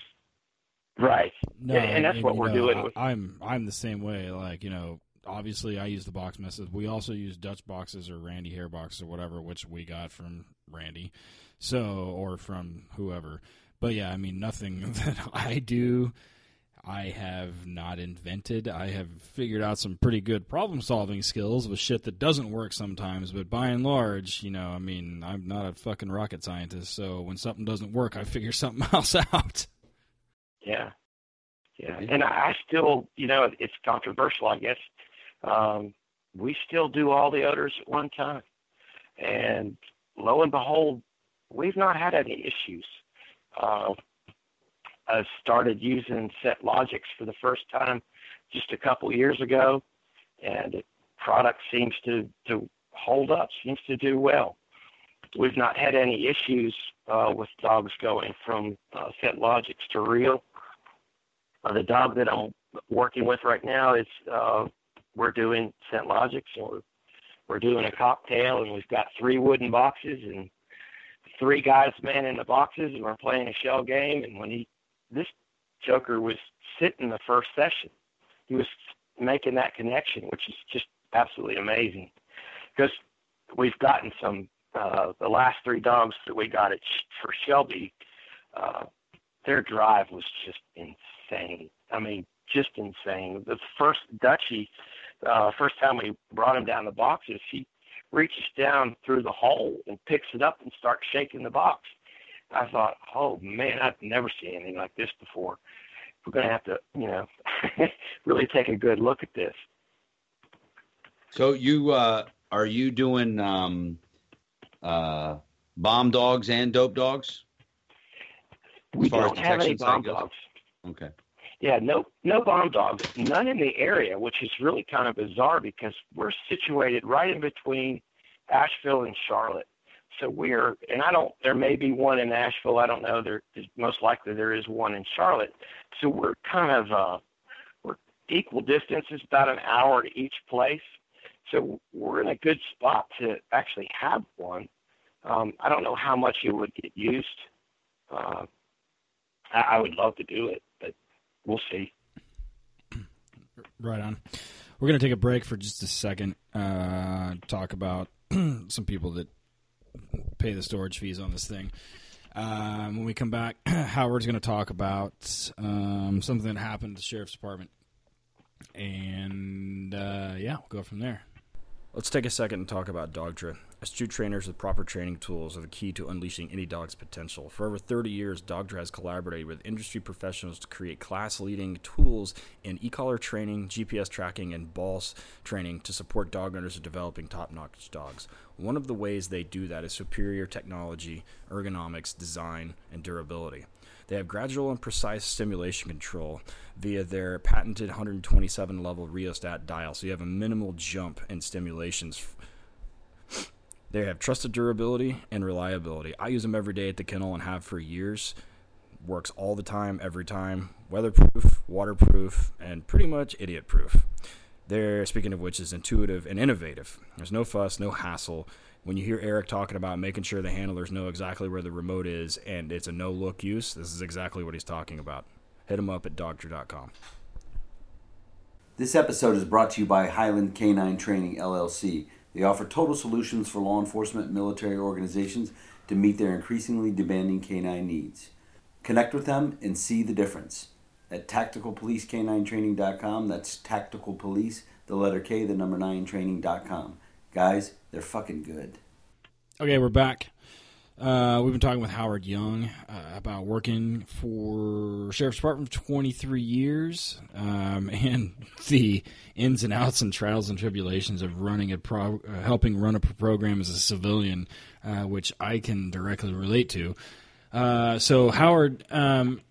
[SPEAKER 6] Right.
[SPEAKER 5] No,
[SPEAKER 6] Yeah, and that's what we're
[SPEAKER 5] know,
[SPEAKER 6] doing
[SPEAKER 5] I-
[SPEAKER 6] with-
[SPEAKER 5] I'm I'm the same way. Like you know, obviously I use the box method. We also use Dutch boxes or Randy Hare boxes or whatever, which we got from Randy, so or from whoever. But yeah, I mean, nothing <laughs> that I do. I have not invented. I have figured out some pretty good problem solving skills with shit that doesn't work sometimes, but by and large, you know, I mean, I'm not a fucking rocket scientist, so when something doesn't work, I figure <laughs> something else out.
[SPEAKER 6] Yeah. Yeah. And I still, you know, it's controversial, I guess. um, we still do all the odors at one time. And lo and behold, we've not had any issues. Uh, I started using Set Logics for the first time just a couple years ago, and the product seems to, to hold up, seems to do well. We've not had any issues uh, with dogs going from uh, Set Logics to Real. Uh, the dog that I'm working with right now is uh, we're doing Set Logics, or we're doing a cocktail, and we've got three wooden boxes and three guys man in the boxes, and we're playing a shell game. And when he, this Joker was sitting the first session, he was making that connection, which is just absolutely amazing. Because we've gotten some, uh, the last three dogs that we got at for Shelby, uh, their drive was just insane. I mean, just insane. The first Dutchie, uh, first time we brought him down the boxes, he reaches down through the hole and picks it up and starts shaking the box. I thought, oh man, I've never seen anything like this before. We're going to have to, you know, <laughs> really take a good look at this.
[SPEAKER 1] So you uh, are you doing um, uh, bomb dogs and dope dogs?
[SPEAKER 6] We don't have any bomb dogs.
[SPEAKER 1] Okay.
[SPEAKER 6] Yeah, no, no bomb dogs. None in the area, which is really kind of bizarre because we're situated right in between Asheville and Charlotte. So we're, and I don't. There may be one in Asheville. I don't know. There most likely there is one in Charlotte. So we're kind of uh, we're equal distances, about an hour to each place. So we're in a good spot to actually have one. Um, I don't know how much it would get used. Uh, I, I would love to do it, but we'll see.
[SPEAKER 5] Right on. We're going to take a break for just a second. Uh, talk about <clears throat> some people that pay the storage fees on this thing. Um, when we come back, <clears throat> Howard's going to talk about um, something that happened at the sheriff's department, and uh, yeah, we'll go from there. Let's take a second and talk about Dogtra. Astute trainers with proper training tools are the key to unleashing any dog's potential. For over 30 years, Dogtra has collaborated with industry professionals to create class leading tools in e collar training, GPS tracking, and balls training to support dog owners in developing top notch dogs. One of the ways they do that is superior technology, ergonomics, design, and durability. They have gradual and precise stimulation control via their patented 127 level rheostat dial, so you have a minimal jump in stimulations. They have trusted durability and reliability. I use them every day at the kennel and have for years. Works all the time, every time. Weatherproof, waterproof, and pretty much idiot proof. They're, speaking of which, is intuitive and innovative. There's no fuss, no hassle when you hear Eric talking about making sure the handlers know exactly where the remote is and it's a no look use, this is exactly what he's talking about. Hit him up at dogtra.com.
[SPEAKER 2] This episode is brought to you by Highland Canine Training LLC. They offer total solutions for law enforcement and military organizations to meet their increasingly demanding canine needs. Connect with them and see the difference at tacticalpolicecaninetraining.com. That's tactical police, the letter K, the number 9 training.com. Guys, they're fucking good.
[SPEAKER 5] Okay, we're back. Uh, we've been talking with Howard Young uh, about working for Sheriff's Department for 23 years um, <laughs> and the ins and outs and trials and tribulations of running a pro- uh, helping run a program as a civilian, uh, which I can directly relate to. Uh, so, Howard, um,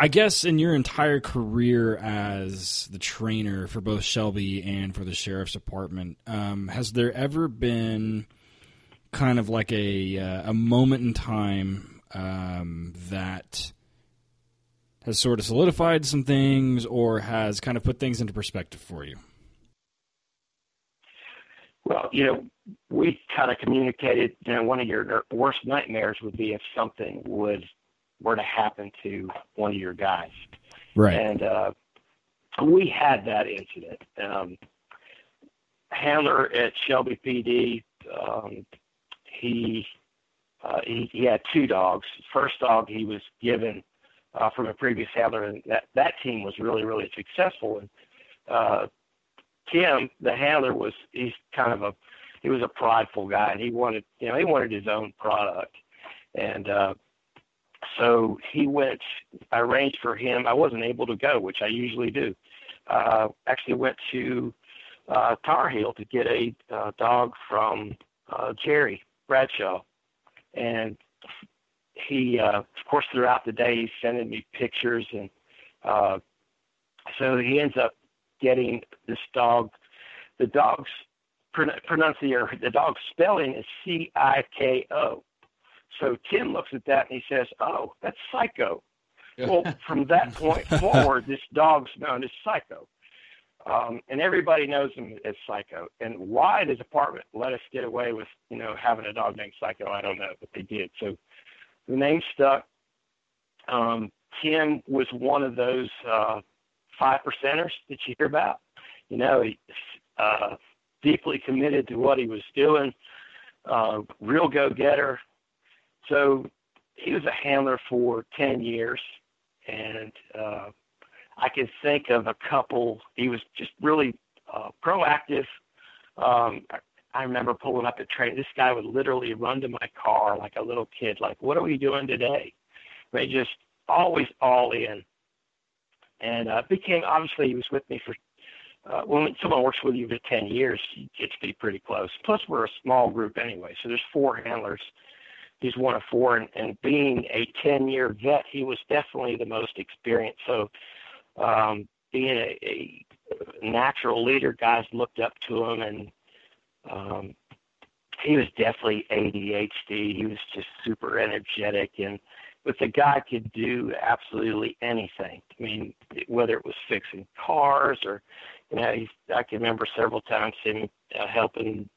[SPEAKER 5] I guess in your entire career as the trainer for both Shelby and for the sheriff's department, um, has there ever been kind of like a uh, a moment in time um, that has sort of solidified some things or has kind of put things into perspective for you?
[SPEAKER 6] Well, you know, we kind of communicated. You know, one of your worst nightmares would be if something would were to happen to one of your guys.
[SPEAKER 5] Right.
[SPEAKER 6] And uh, we had that incident. Um, handler at Shelby PD, um, he, uh, he he had two dogs. First dog he was given uh, from a previous handler, and that that team was really really successful. And uh, Tim, the handler, was he's kind of a he was a prideful guy, and he wanted you know he wanted his own product, and uh, so he went. I arranged for him. I wasn't able to go, which I usually do. Uh, actually went to uh, Tar Heel to get a uh, dog from uh, Jerry Bradshaw, and he, uh, of course, throughout the day he's sending me pictures, and uh, so he ends up getting this dog. The dog's pronunciation, the dog's spelling is C-I-K-O. So Tim looks at that and he says, "Oh, that's Psycho." well, from that point <laughs> forward, this dog's known as Psycho. Um, and everybody knows him as Psycho. And why the department let us get away with, you know, having a dog named Psycho, I don't know, but they did. So the name stuck. Um, Tim was one of those uh, five percenters that you hear about. You know, he uh, deeply committed to what he was doing, uh, real go-getter. So he was a handler for ten years, and uh, I can think of a couple. He was just really uh, proactive. Um, I, I remember pulling up at train. This guy would literally run to my car like a little kid, like, "What are we doing today?" They just always all in, and uh, became obviously he was with me for. Uh, when someone works with you for 10 years, you get to be pretty close. Plus, we're a small group anyway, so there's four handlers. He's one of four, and, and being a 10 year vet, he was definitely the most experienced. So um, being a, a natural leader, guys looked up to him, and um, he was definitely ADHD. He was just super energetic, and but the guy could do absolutely anything. I mean, whether it was fixing cars or, you know, he's, I can remember several times him uh, helping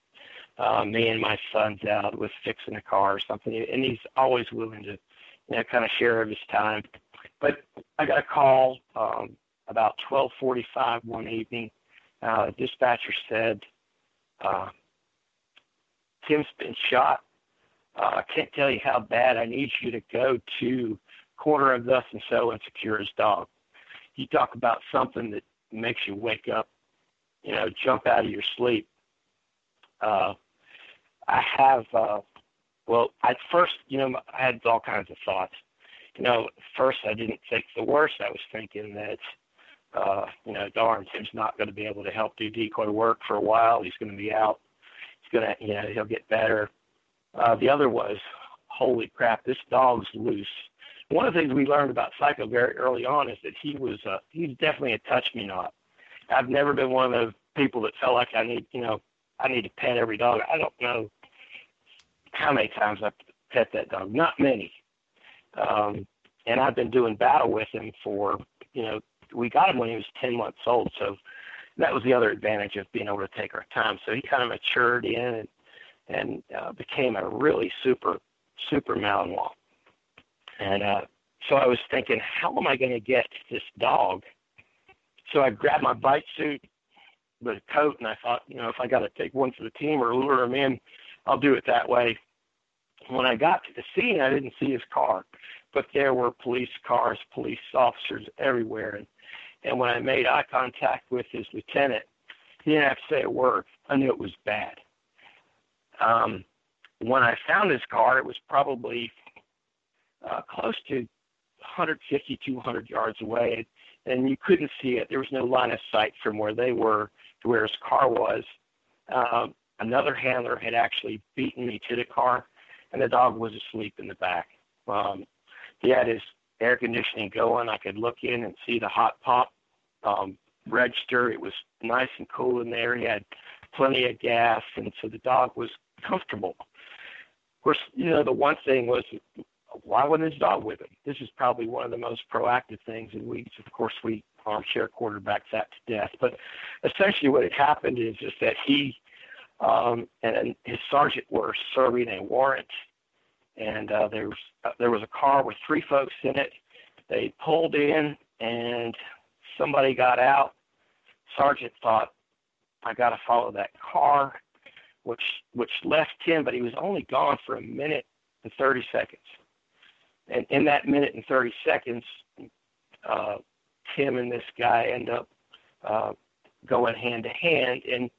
[SPEAKER 6] uh, me and my sons out with fixing a car or something, and he's always willing to, you know, kind of share of his time. But I got a call um, about 12:45 one evening. Uh, the dispatcher said, uh, "Tim's been shot. Uh, I can't tell you how bad. I need you to go to corner of thus and so and secure his dog." You talk about something that makes you wake up, you know, jump out of your sleep. Uh, I have, uh, well, at first, you know, I had all kinds of thoughts you know, first I didn't think the worst. I was thinking that, uh, you know, darn, Tim's not going to be able to help do decoy work for a while. He's going to be out. He's going to, you know, he'll get better. Uh, the other was, holy crap, this dog's loose. One of the things we learned about Psycho very early on is that he was, uh, he's definitely a touch me not. I've never been one of those people that felt like I need, you know, I need to pet every dog. I don't know how many times I've pet that dog. Not many. Um, and I've been doing battle with him for, you know, we got him when he was 10 months old. So that was the other advantage of being able to take our time. So he kind of matured in and, and uh, became a really super, super Malinois. And uh, so I was thinking, how am I going to get this dog? So I grabbed my bite suit a coat, and I thought, you know, if I got to take one for the team or lure him in, I'll do it that way. When I got to the scene, I didn't see his car, but there were police cars, police officers everywhere. And, and when I made eye contact with his lieutenant, he didn't have to say a word. I knew it was bad. Um, when I found his car, it was probably uh, close to 150, 200 yards away, and you couldn't see it. There was no line of sight from where they were to where his car was. Um, another handler had actually beaten me to the car, and the dog was asleep in the back. Um, he had his air conditioning going. I could look in and see the Hot-N-Pop um, register. It was nice and cool in there. He had plenty of gas, and so the dog was comfortable. Of course, you know the one thing was why wasn't his dog with him? This is probably one of the most proactive things, and we, of course, we armchair quarterbacks that to death. But essentially, what had happened is just that he um, and his sergeant were serving a warrant, and uh, there was uh, there was a car with three folks in it. They pulled in, and somebody got out. Sergeant thought, "I got to follow that car," which which left him, but he was only gone for a minute and 30 seconds. And in that minute and 30 seconds, uh, Tim and this guy end up uh, going hand to hand, and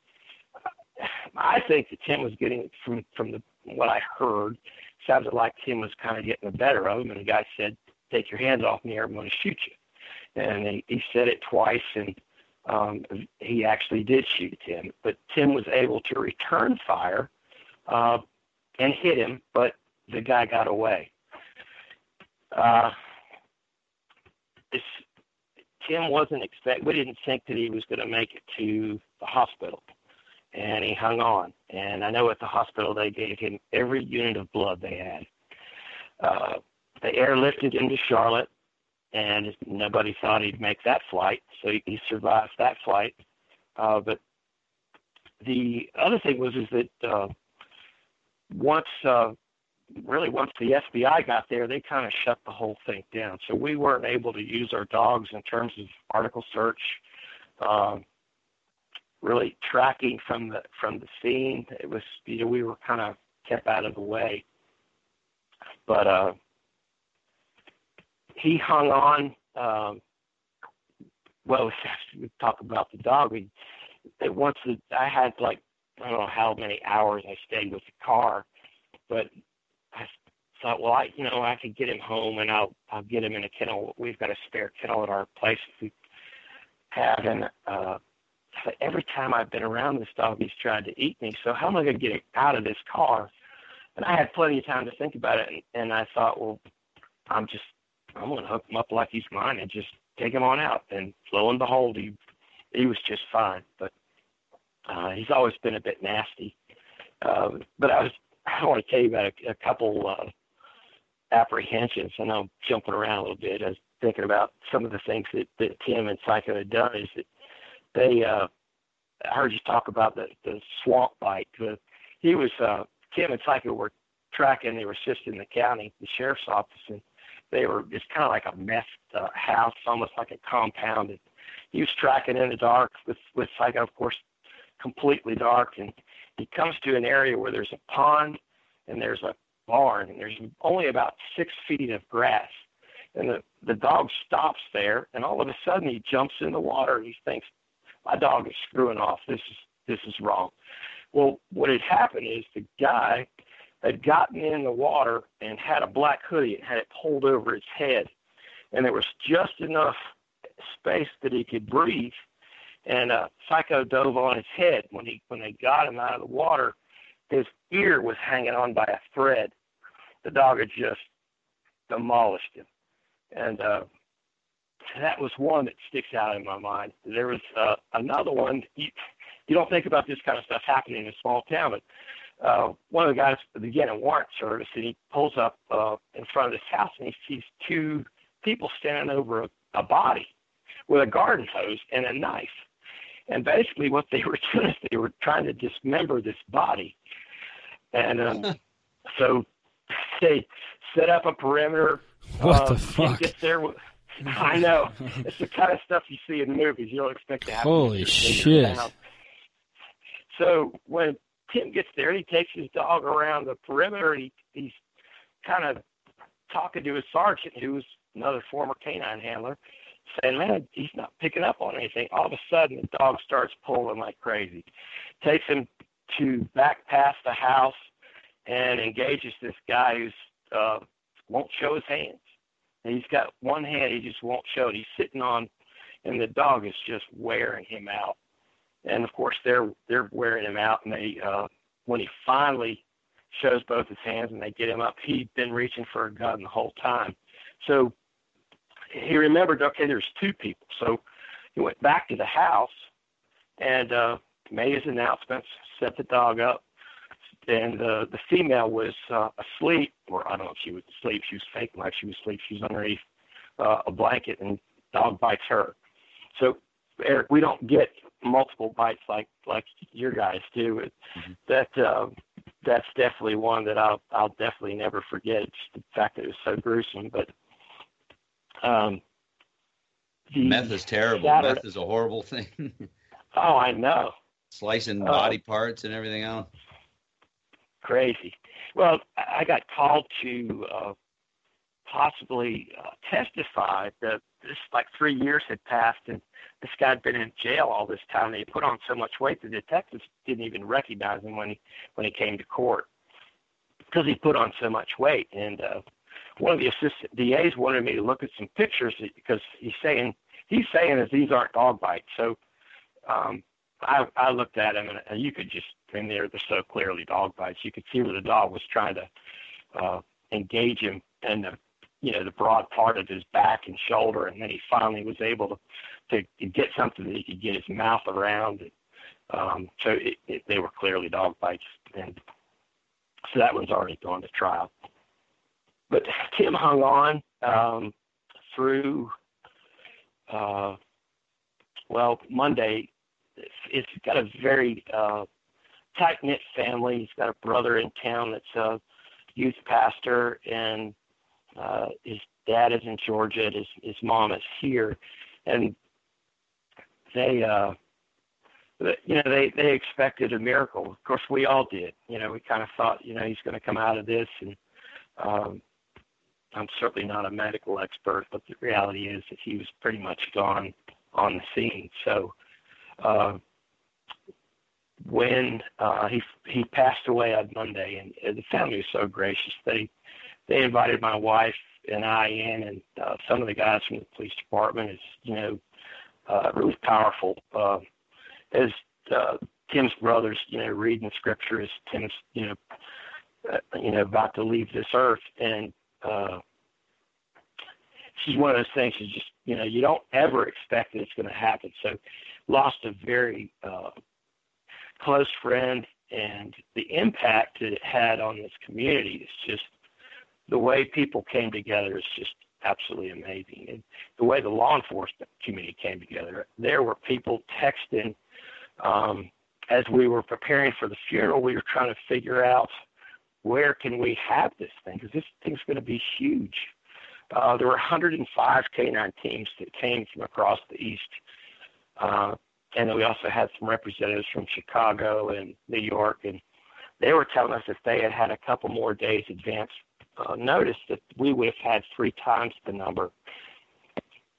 [SPEAKER 6] I think that Tim was getting from from the what I heard sounded like Tim was kind of getting the better of him, and the guy said, "Take your hands off me, or I'm going to shoot you." And he, he said it twice, and um, he actually did shoot Tim, but Tim was able to return fire uh, and hit him, but the guy got away. Uh, this, Tim wasn't expect. We didn't think that he was going to make it to the hospital, and he hung on. And I know at the hospital they gave him every unit of blood they had. Uh, they airlifted him to Charlotte, and nobody thought he'd make that flight, so he, he survived that flight. Uh, but the other thing was is that uh, once uh, really once the FBI got there, they kind of shut the whole thing down. So we weren't able to use our dogs in terms of article search, um, really tracking from the from the scene. It was you know we were kind of kept out of the way, but uh, he hung on. Um, well, <laughs> we talk about the dog. We once the, I had like I don't know how many hours I stayed with the car, but thought, well, I you know I could get him home and I'll I'll get him in a kennel. We've got a spare kennel at our place we have, and uh, every time I've been around this dog, he's tried to eat me. So how am I going to get it out of this car? And I had plenty of time to think about it, and, and I thought, well, I'm just I'm going to hook him up like he's mine and just take him on out. And lo and behold, he he was just fine. But uh, he's always been a bit nasty. Um, but I was I want to tell you about a, a couple uh, apprehensions. I know I'm jumping around a little bit. I was thinking about some of the things that, that Tim and Psycho had done. Is that they? Uh, I heard you talk about the the swamp bite. The, he was uh, Tim and Psycho were tracking. They were assisting the county, the sheriff's office, and they were it's kind of like a mess uh, house, almost like a compound. And he was tracking in the dark with with Psycho, of course, completely dark, and he comes to an area where there's a pond and there's a barn, and there's only about six feet of grass. And the the dog stops there, and all of a sudden he jumps in the water, and he thinks, "My dog is screwing off. This is this is wrong." Well, what had happened is the guy had gotten in the water and had a black hoodie and had it pulled over his head. And there was just enough space that he could breathe. And uh, Psycho dove on his head when he when they got him out of the water. His ear was hanging on by a thread. The dog had just demolished him, and uh, that was one that sticks out in my mind. There was uh, another one. You, you don't think about this kind of stuff happening in a small town, but uh, one of the guys again in warrant service, and he pulls up uh, in front of this house, and he sees two people standing over a, a body with a garden hose and a knife. And basically, what they were <laughs> doing is they were trying to dismember this body. And um, <laughs> so they set up a perimeter.
[SPEAKER 5] What
[SPEAKER 6] uh,
[SPEAKER 5] the fuck?
[SPEAKER 6] Get there. With, I know. <laughs> It's the kind of stuff you see in movies. You don't expect to happen.
[SPEAKER 5] Holy shit.
[SPEAKER 6] So when Tim gets there, he takes his dog around the perimeter. He, he's kind of talking to his sergeant, who was another former canine handler, saying, "Man, he's not picking up on anything." All of a sudden, the dog starts pulling like crazy. Takes him to back past the house and engages this guy who's uh, won't show his hands. And he's got one hand, he just won't show it. He's sitting on, and the dog is just wearing him out. And of course, they're they're wearing him out. And they, uh, when he finally shows both his hands and they get him up, he'd been reaching for a gun the whole time. So he remembered, okay, there's two people. So he went back to the house and uh, made his announcements, set the dog up, and uh, the female was uh, asleep, or I don't know if she was asleep. She was faking like she was asleep. She was underneath uh, a blanket, and dog bites her. So Eric, we don't get multiple bites like like your guys do. It, That uh, that's definitely one that I'll I'll definitely never forget. It's the fact that it was so gruesome, but um, the
[SPEAKER 1] Meth is terrible.
[SPEAKER 6] Saturday-
[SPEAKER 1] Meth is a horrible thing. <laughs>
[SPEAKER 6] Oh, I know.
[SPEAKER 1] Slicing
[SPEAKER 6] Oh.
[SPEAKER 1] body parts and everything else.
[SPEAKER 6] crazy. Well, I I got called to uh, possibly uh, testify that this like three years had passed and this guy had been in jail all this time. And He put on so much weight the detectives didn't even recognize him when he when he came to court because he put on so much weight. And uh, one of the assistant DAs wanted me to look at some pictures because he's saying he's saying that these aren't dog bites. So um, I I looked at him and, and you could just in there they're so clearly dog bites. You could see where the dog was trying to uh, engage him in the you know the broad part of his back and shoulder, and then he finally was able to to, to get something that he could get his mouth around. And, um, so it, it, they were clearly dog bites, and so that one's already gone to trial. But Tim hung on um, through uh, well Monday. It's got a very uh, tight knit family. He's got a brother in town that's a youth pastor, and uh, his dad is in Georgia. And his his mom is here, and they uh, you know they they expected a miracle. Of course, we all did. You know, we kind of thought you know he's going to come out of this, and um, I'm certainly not a medical expert, but the reality is that he was pretty much gone on the scene. So. Uh, when uh, he he passed away on Monday, and, the family was so gracious. They they invited my wife and I in, and uh, some of the guys from the police department. Is you know uh, really powerful. Uh, as uh, Tim's brothers, you know, reading scripture as Tim's you know uh, you know about to leave this earth, and uh, she's one of those things. Is just you know you don't ever expect that it's going to happen. So lost a very uh, close friend, and the impact that it had on this community is just the way people came together is just absolutely amazing. And the way the law enforcement community came together, there were people texting um, as we were preparing for the funeral. We were trying to figure out where can we have this thing because this thing's going to be huge. Uh, there were 105 canine teams that came from across the east. Uh, and then we also had some representatives from Chicago and New York, and they were telling us if they had had a couple more days advance uh, notice, that we would have had three times the number.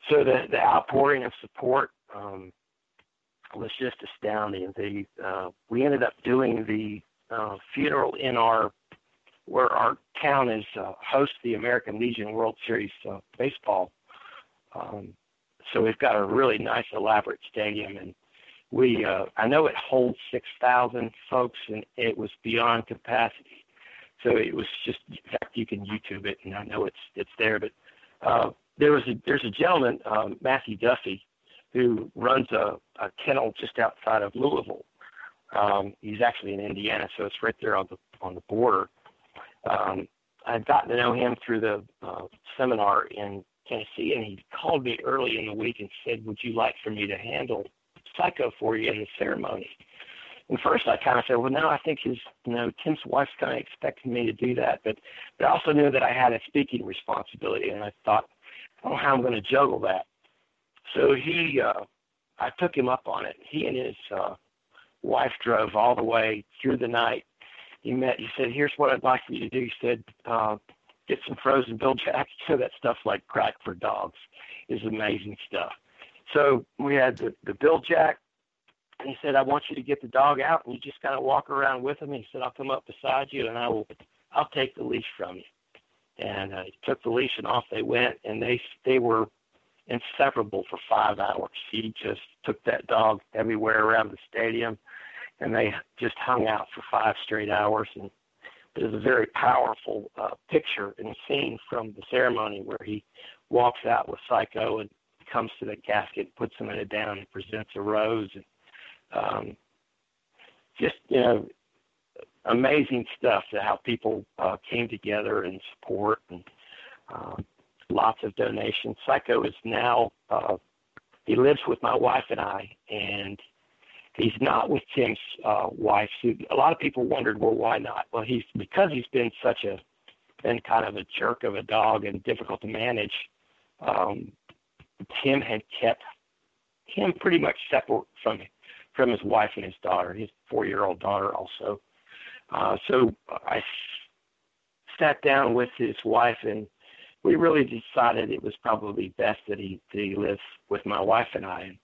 [SPEAKER 6] So the the outpouring of support um, was just astounding. The uh, we ended up doing the uh, funeral in our where our town is uh, hosts the American Legion World Series uh, baseball. Um, so we've got a really nice elaborate stadium and we uh, I know it holds six thousand folks, and it was beyond capacity. So it was just in fact you can YouTube it, and I know it's it's there. But uh, there was a there's a gentleman um, Matthew Duffy who runs a, a kennel just outside of Louisville. Um, he's actually in Indiana, so it's right there on the on the border. Um, I'd gotten to know him through the uh, seminar in Tennessee, and he called me early in the week and said, "Would you like for me to handle psycho for you in the ceremony. And first I kind of said, well, no, I think his, you know, Tim's wife's kind of expecting me to do that. But, but I also knew that I had a speaking responsibility, and I thought, I don't know how I'm going to juggle that. So he, uh, I took him up on it. He and his uh, wife drove all the way through the night. He met. He said, "Here's what I'd like you to do." He said, uh, "Get some frozen Bil-Jac." <laughs> So that stuff like crack for dogs is amazing stuff. So we had the, the Bil-Jac, and he said, I want you to get the dog out, and you just kind of walk around with him. He said, I'll come up beside you, and I will, I'll take the leash from you. And uh, he took the leash, and off they went, and they they were inseparable for five hours. He just took that dog everywhere around the stadium, and they just hung out for five straight hours. And it was a very powerful uh, picture and scene from the ceremony where he walks out with Psycho and comes to the casket, puts them in it down, and presents a rose. And, um, just you know, amazing stuff. To how people uh, came together and support, and um, lots of donations. Psycho is now uh, he lives with my wife and I, and he's not with Tim's uh, wife. A lot of people wondered, well, why not? Well, he's because he's been such a been kind of a jerk of a dog and difficult to manage. Um, Tim had kept him pretty much separate from from his wife and his daughter, his four-year-old daughter also. Uh, so I sat down with his wife, and we really decided it was probably best that he that he live with my wife and I.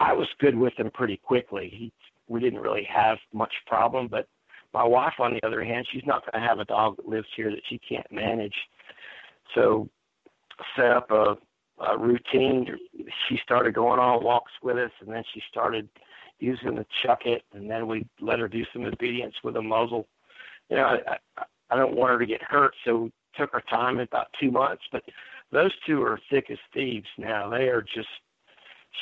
[SPEAKER 6] I was good with him pretty quickly. He we didn't really have much problem, but my wife, on the other hand, she's not going to have a dog that lives here that she can't manage. So set up a uh, routine. She started going on walks with us, and then she started using the chuck it, and then we let her do some obedience with a muzzle. You know, I, I, I don't want her to get hurt, so we took our time about two months. But those two are thick as thieves now. They are just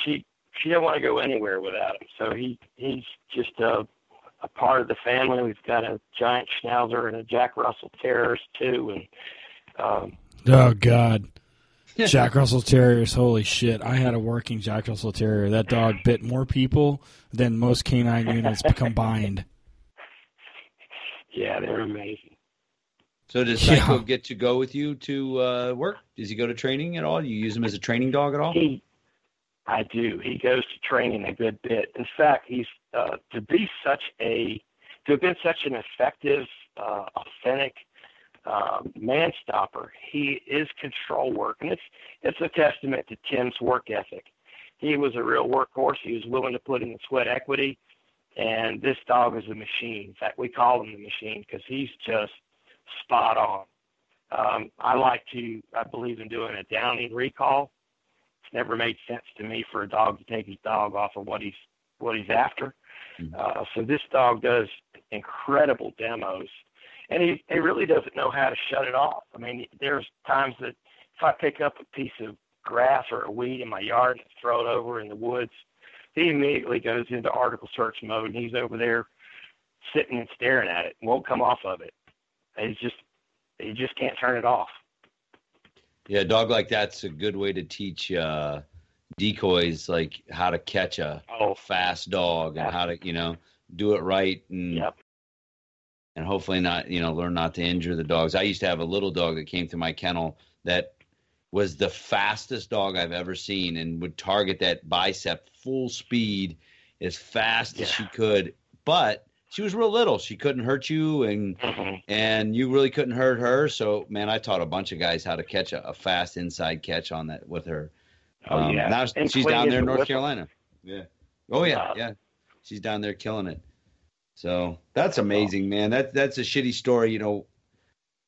[SPEAKER 6] she she don't want to go anywhere without him. So he he's just a a part of the family. We've got a giant schnauzer and a Jack Russell Terriers too, and um,
[SPEAKER 5] oh god. Jack Russell Terriers, holy shit! I had a working Jack Russell Terrier. That dog bit more people than most canine units combined. <laughs>
[SPEAKER 6] Yeah, they're amazing.
[SPEAKER 1] So does Psycho
[SPEAKER 5] Yeah.
[SPEAKER 1] get to go with you to uh, work? Does he go to training at all? Do you use him as a training dog at all?
[SPEAKER 6] He, I do. He goes to training a good bit. In fact, he's uh, to be such a to have been such an effective, uh, authentic um, man stopper. He is control work, and it's it's a testament to Tim's work ethic. He was a real workhorse. He was willing to put in the sweat equity, and this dog is a machine. In fact, we call him the machine because he's just spot on. Um, I like to. I believe in doing a downing recall never made sense to me for a dog to take his dog off of what he's what he's after. Uh, so this dog does incredible demos, and he he really doesn't know how to shut it off. I mean, there's times that if I pick up a piece of grass or a weed in my yard and throw it over in the woods, he immediately goes into article search mode, and he's over there sitting and staring at it, won't come off of it. He's just he just can't turn it off.
[SPEAKER 1] Yeah, a dog like that's a good way to teach uh, decoys like how to catch a
[SPEAKER 6] Oh,
[SPEAKER 1] fast dog and how to you know do it right and
[SPEAKER 6] yep.
[SPEAKER 1] and hopefully not you know learn not to injure the dogs. I used to have a little dog that came through my kennel that was the fastest dog I've ever seen and would target that bicep full speed as fast as she could, but she was real little. She couldn't hurt you and
[SPEAKER 6] hmm
[SPEAKER 1] and you really couldn't hurt her. So man, I taught a bunch of guys how to catch a, a fast inside catch on that with her.
[SPEAKER 6] Oh
[SPEAKER 1] Um,
[SPEAKER 6] yeah.
[SPEAKER 1] Now
[SPEAKER 6] And
[SPEAKER 1] she's down there in North. Carolina. Yeah. Oh yeah, yeah. She's down there killing it. So that's amazing, man. That that's a shitty story. You know,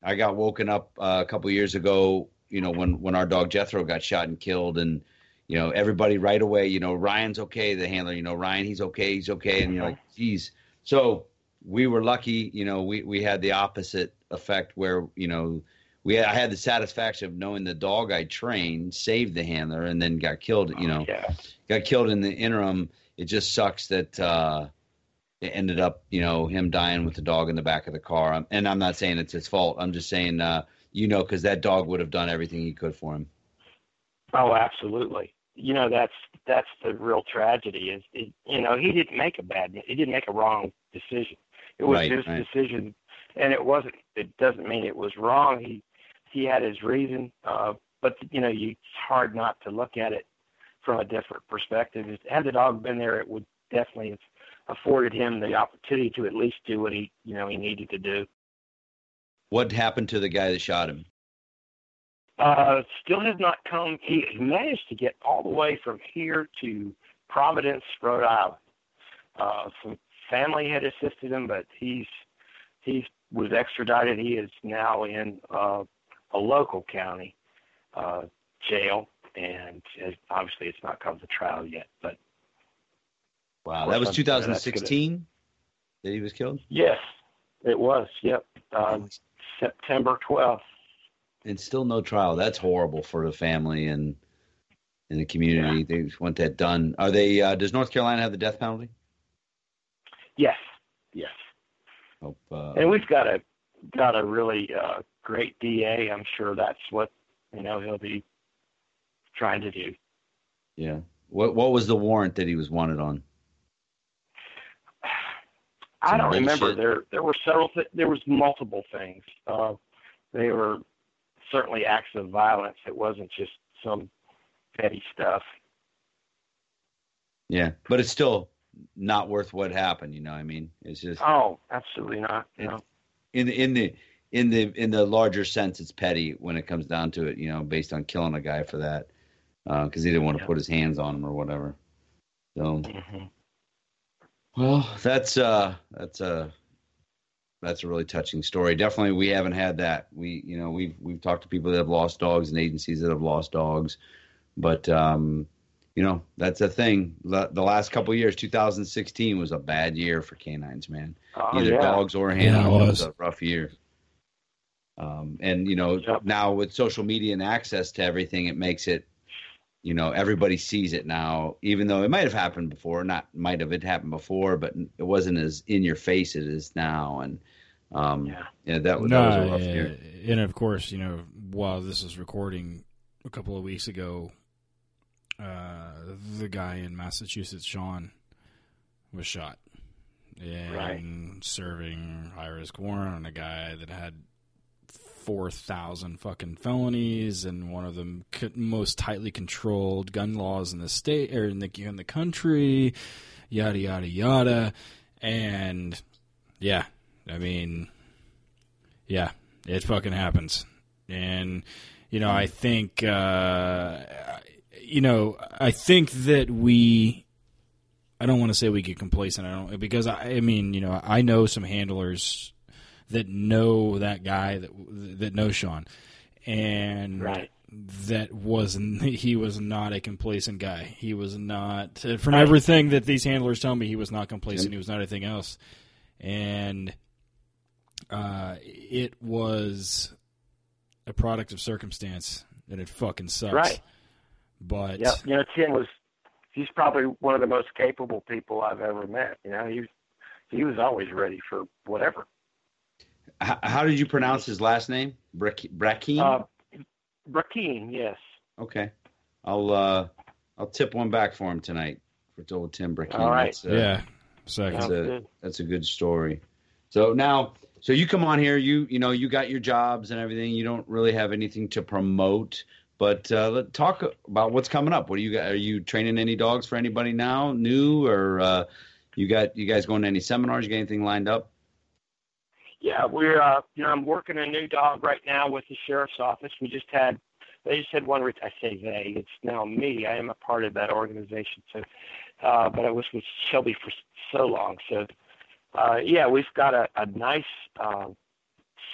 [SPEAKER 1] I got woken up uh, a couple years ago. You know, when when our dog Jethro got shot and killed, and you know everybody right away. You know, Ryan's okay. The handler. You know, Ryan, he's okay. He's okay. And you're like, geez. So we were lucky. You know, we we had the opposite effect where you know we I had the satisfaction of knowing the dog I trained saved the handler and then got killed. You know,
[SPEAKER 6] Yeah.
[SPEAKER 1] got killed in the interim. It just sucks that uh, it ended up, you know, him dying with the dog in the back of the car. And I'm not saying it's his fault. I'm just saying, uh, you know, because that dog would have done everything he could for him.
[SPEAKER 6] Oh, absolutely. You know, that's that's the real tragedy. Is it, you know he didn't make a bad, he didn't make a wrong decision. It was
[SPEAKER 1] Right,
[SPEAKER 6] his
[SPEAKER 1] right.
[SPEAKER 6] decision, and it wasn't. It doesn't mean it was wrong. He he had his reason, uh, but you know, you, it's hard not to look at it from a different perspective. Had the dog been there, it would definitely have afforded him the opportunity to at least do what he you know he needed to do.
[SPEAKER 1] What happened to the guy that shot him?
[SPEAKER 6] Uh, still has not come. He he managed to get all the way from here to Providence, Rhode Island. Uh, some family had assisted him, but he's he's was extradited. He is now in uh, a local county uh, jail, and uh, obviously it's not come to trial yet. But
[SPEAKER 1] Wow, that was
[SPEAKER 6] course, I'm- that's
[SPEAKER 1] 2016 that he was killed.
[SPEAKER 6] yes, it was. Yep, uh, September twelfth.
[SPEAKER 1] And still no trial. That's horrible for the family and and the community. They want that done. Are they? Uh, does North Carolina have the death penalty?
[SPEAKER 6] Yes, yes.
[SPEAKER 1] Hope. Uh,
[SPEAKER 6] and we've got a got a really uh, great DA. I'm sure that's what you know he'll be trying to do.
[SPEAKER 1] yeah. What What was the warrant that he was wanted on?
[SPEAKER 6] I don't remember. There there were several. Th- there was multiple things. Uh, they were certainly acts of violence. It wasn't just some petty stuff.
[SPEAKER 1] Yeah, but it's still not worth what happened. You know, what I mean, it's just
[SPEAKER 6] Oh, absolutely not. No.
[SPEAKER 1] in the in the in the in the larger sense, it's petty when it comes down to it. You know, based on killing a guy for that because he didn't want to
[SPEAKER 6] Yeah.
[SPEAKER 1] put his hands on him or whatever. So,
[SPEAKER 6] hmm
[SPEAKER 1] well, that's uh that's a that's a really touching story. Definitely, we haven't had that. We you know we've we've talked to people that have lost dogs and agencies that have lost dogs. but um, you know that's a thing. The, the last couple years, 2016 was a bad year for canines, man.
[SPEAKER 6] Oh,
[SPEAKER 1] Either
[SPEAKER 6] yeah.
[SPEAKER 1] dogs or
[SPEAKER 5] Yeah, it
[SPEAKER 1] handlers. it was
[SPEAKER 5] was.
[SPEAKER 1] a rough year. Um, and you know
[SPEAKER 6] Yep.
[SPEAKER 1] now with social media and access to everything, it makes it. You know, everybody sees it now, even though it might have happened before. Not might have it happened before, but it wasn't as in your face it is now. And um,
[SPEAKER 6] Yeah.
[SPEAKER 1] yeah, that was, that was a
[SPEAKER 5] No,
[SPEAKER 1] rough
[SPEAKER 5] yeah,
[SPEAKER 1] year.
[SPEAKER 5] and of course, you know, while this is recording a couple of weeks ago, uh, the guy in Massachusetts, Sean, was shot and
[SPEAKER 6] Right.
[SPEAKER 5] serving high risk warrant on a guy that had four thousand fucking felonies and one of the most tightly controlled gun laws in the state or in the in the country, yada yada yada, and yeah, I mean, yeah, it fucking happens. And, you know, I think, uh, you know, I think that we, I don't want to say we get complacent. I don't, because I, I mean, you know, I know some handlers that know that guy that, that knows Sean. And,
[SPEAKER 6] Right.
[SPEAKER 5] that was <laughs> he was not a complacent guy. He was not uh, from everything that these handlers tell me. He was not complacent. He was not anything else, and uh, it was a product of circumstance, and it fucking sucks.
[SPEAKER 6] Right.
[SPEAKER 5] But
[SPEAKER 6] Yeah, you know, Tim was he's probably one of the most capable people I've ever met. You know, he he was always ready for whatever.
[SPEAKER 1] H- how did you pronounce his last name? Brak- Brackeen?
[SPEAKER 6] Uh, Rakeen, yes.
[SPEAKER 1] okay, I'll uh, I'll tip one back for him tonight for old Tim Brackeen.
[SPEAKER 6] All right.
[SPEAKER 1] That's, uh,
[SPEAKER 5] yeah, second.
[SPEAKER 1] That's a
[SPEAKER 6] good.
[SPEAKER 1] that's a good story. So now, so you come on here, you you know you got your jobs and everything. You don't really have anything to promote, but uh, let talk about what's coming up. What do you got? Are you training any dogs for anybody now, new, or uh, you got you guys going to any seminars? You got anything lined up?
[SPEAKER 6] Yeah, we're uh, you know I'm working a new dog right now with the sheriff's office. We just had they just had one. Ret- I say they. It's now me. I am a part of that organization. So, uh, but I was with Shelby for so long. So, uh, yeah, we've got a, a nice uh,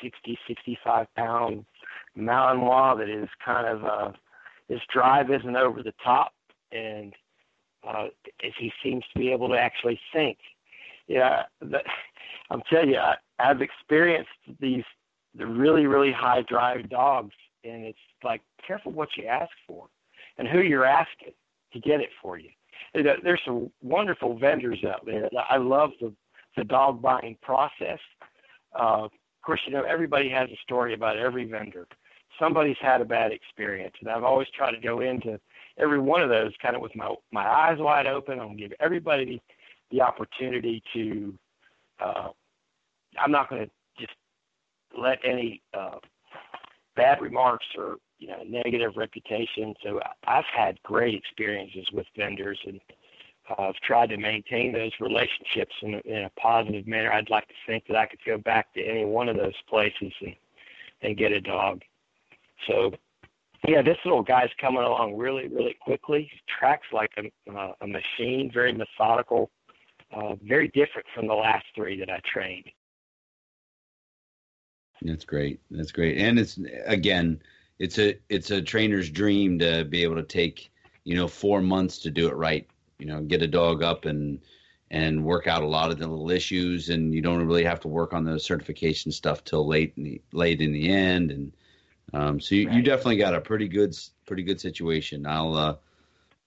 [SPEAKER 6] 60, 65 pound Malinois that is kind of uh, his drive isn't over the top, and uh, he seems to be able to actually think. Yeah, the, I'm telling you, I've experienced these the really really high drive dogs, and it's like careful what you ask for, and who you're asking to get it for you. There's some wonderful vendors out there. I love the the dog buying process. Uh, of course, you know everybody has a story about every vendor. Somebody's had a bad experience, and I've always tried to go into every one of those kind of with my my eyes wide open. I'm give everybody the opportunity to. Uh, I'm not going to just let any uh, bad remarks or you know negative reputation. So I've had great experiences with vendors, and uh, I've tried to maintain those relationships in a, in a positive manner. I'd like to think that I could go back to any one of those places and and get a dog. So yeah, this little guy's coming along really, really quickly. He Tracks like a, uh, a machine, very methodical, uh, very different from the last three that I trained.
[SPEAKER 1] That's great. That's great. And it's again, it's a it's a trainer's dream to be able to take you know four months to do it right. You know, get a dog up and and work out a lot of the little issues, and you don't really have to work on the certification stuff till late in the late in the end. And um, so you, you definitely got a pretty good pretty good situation. I'll uh,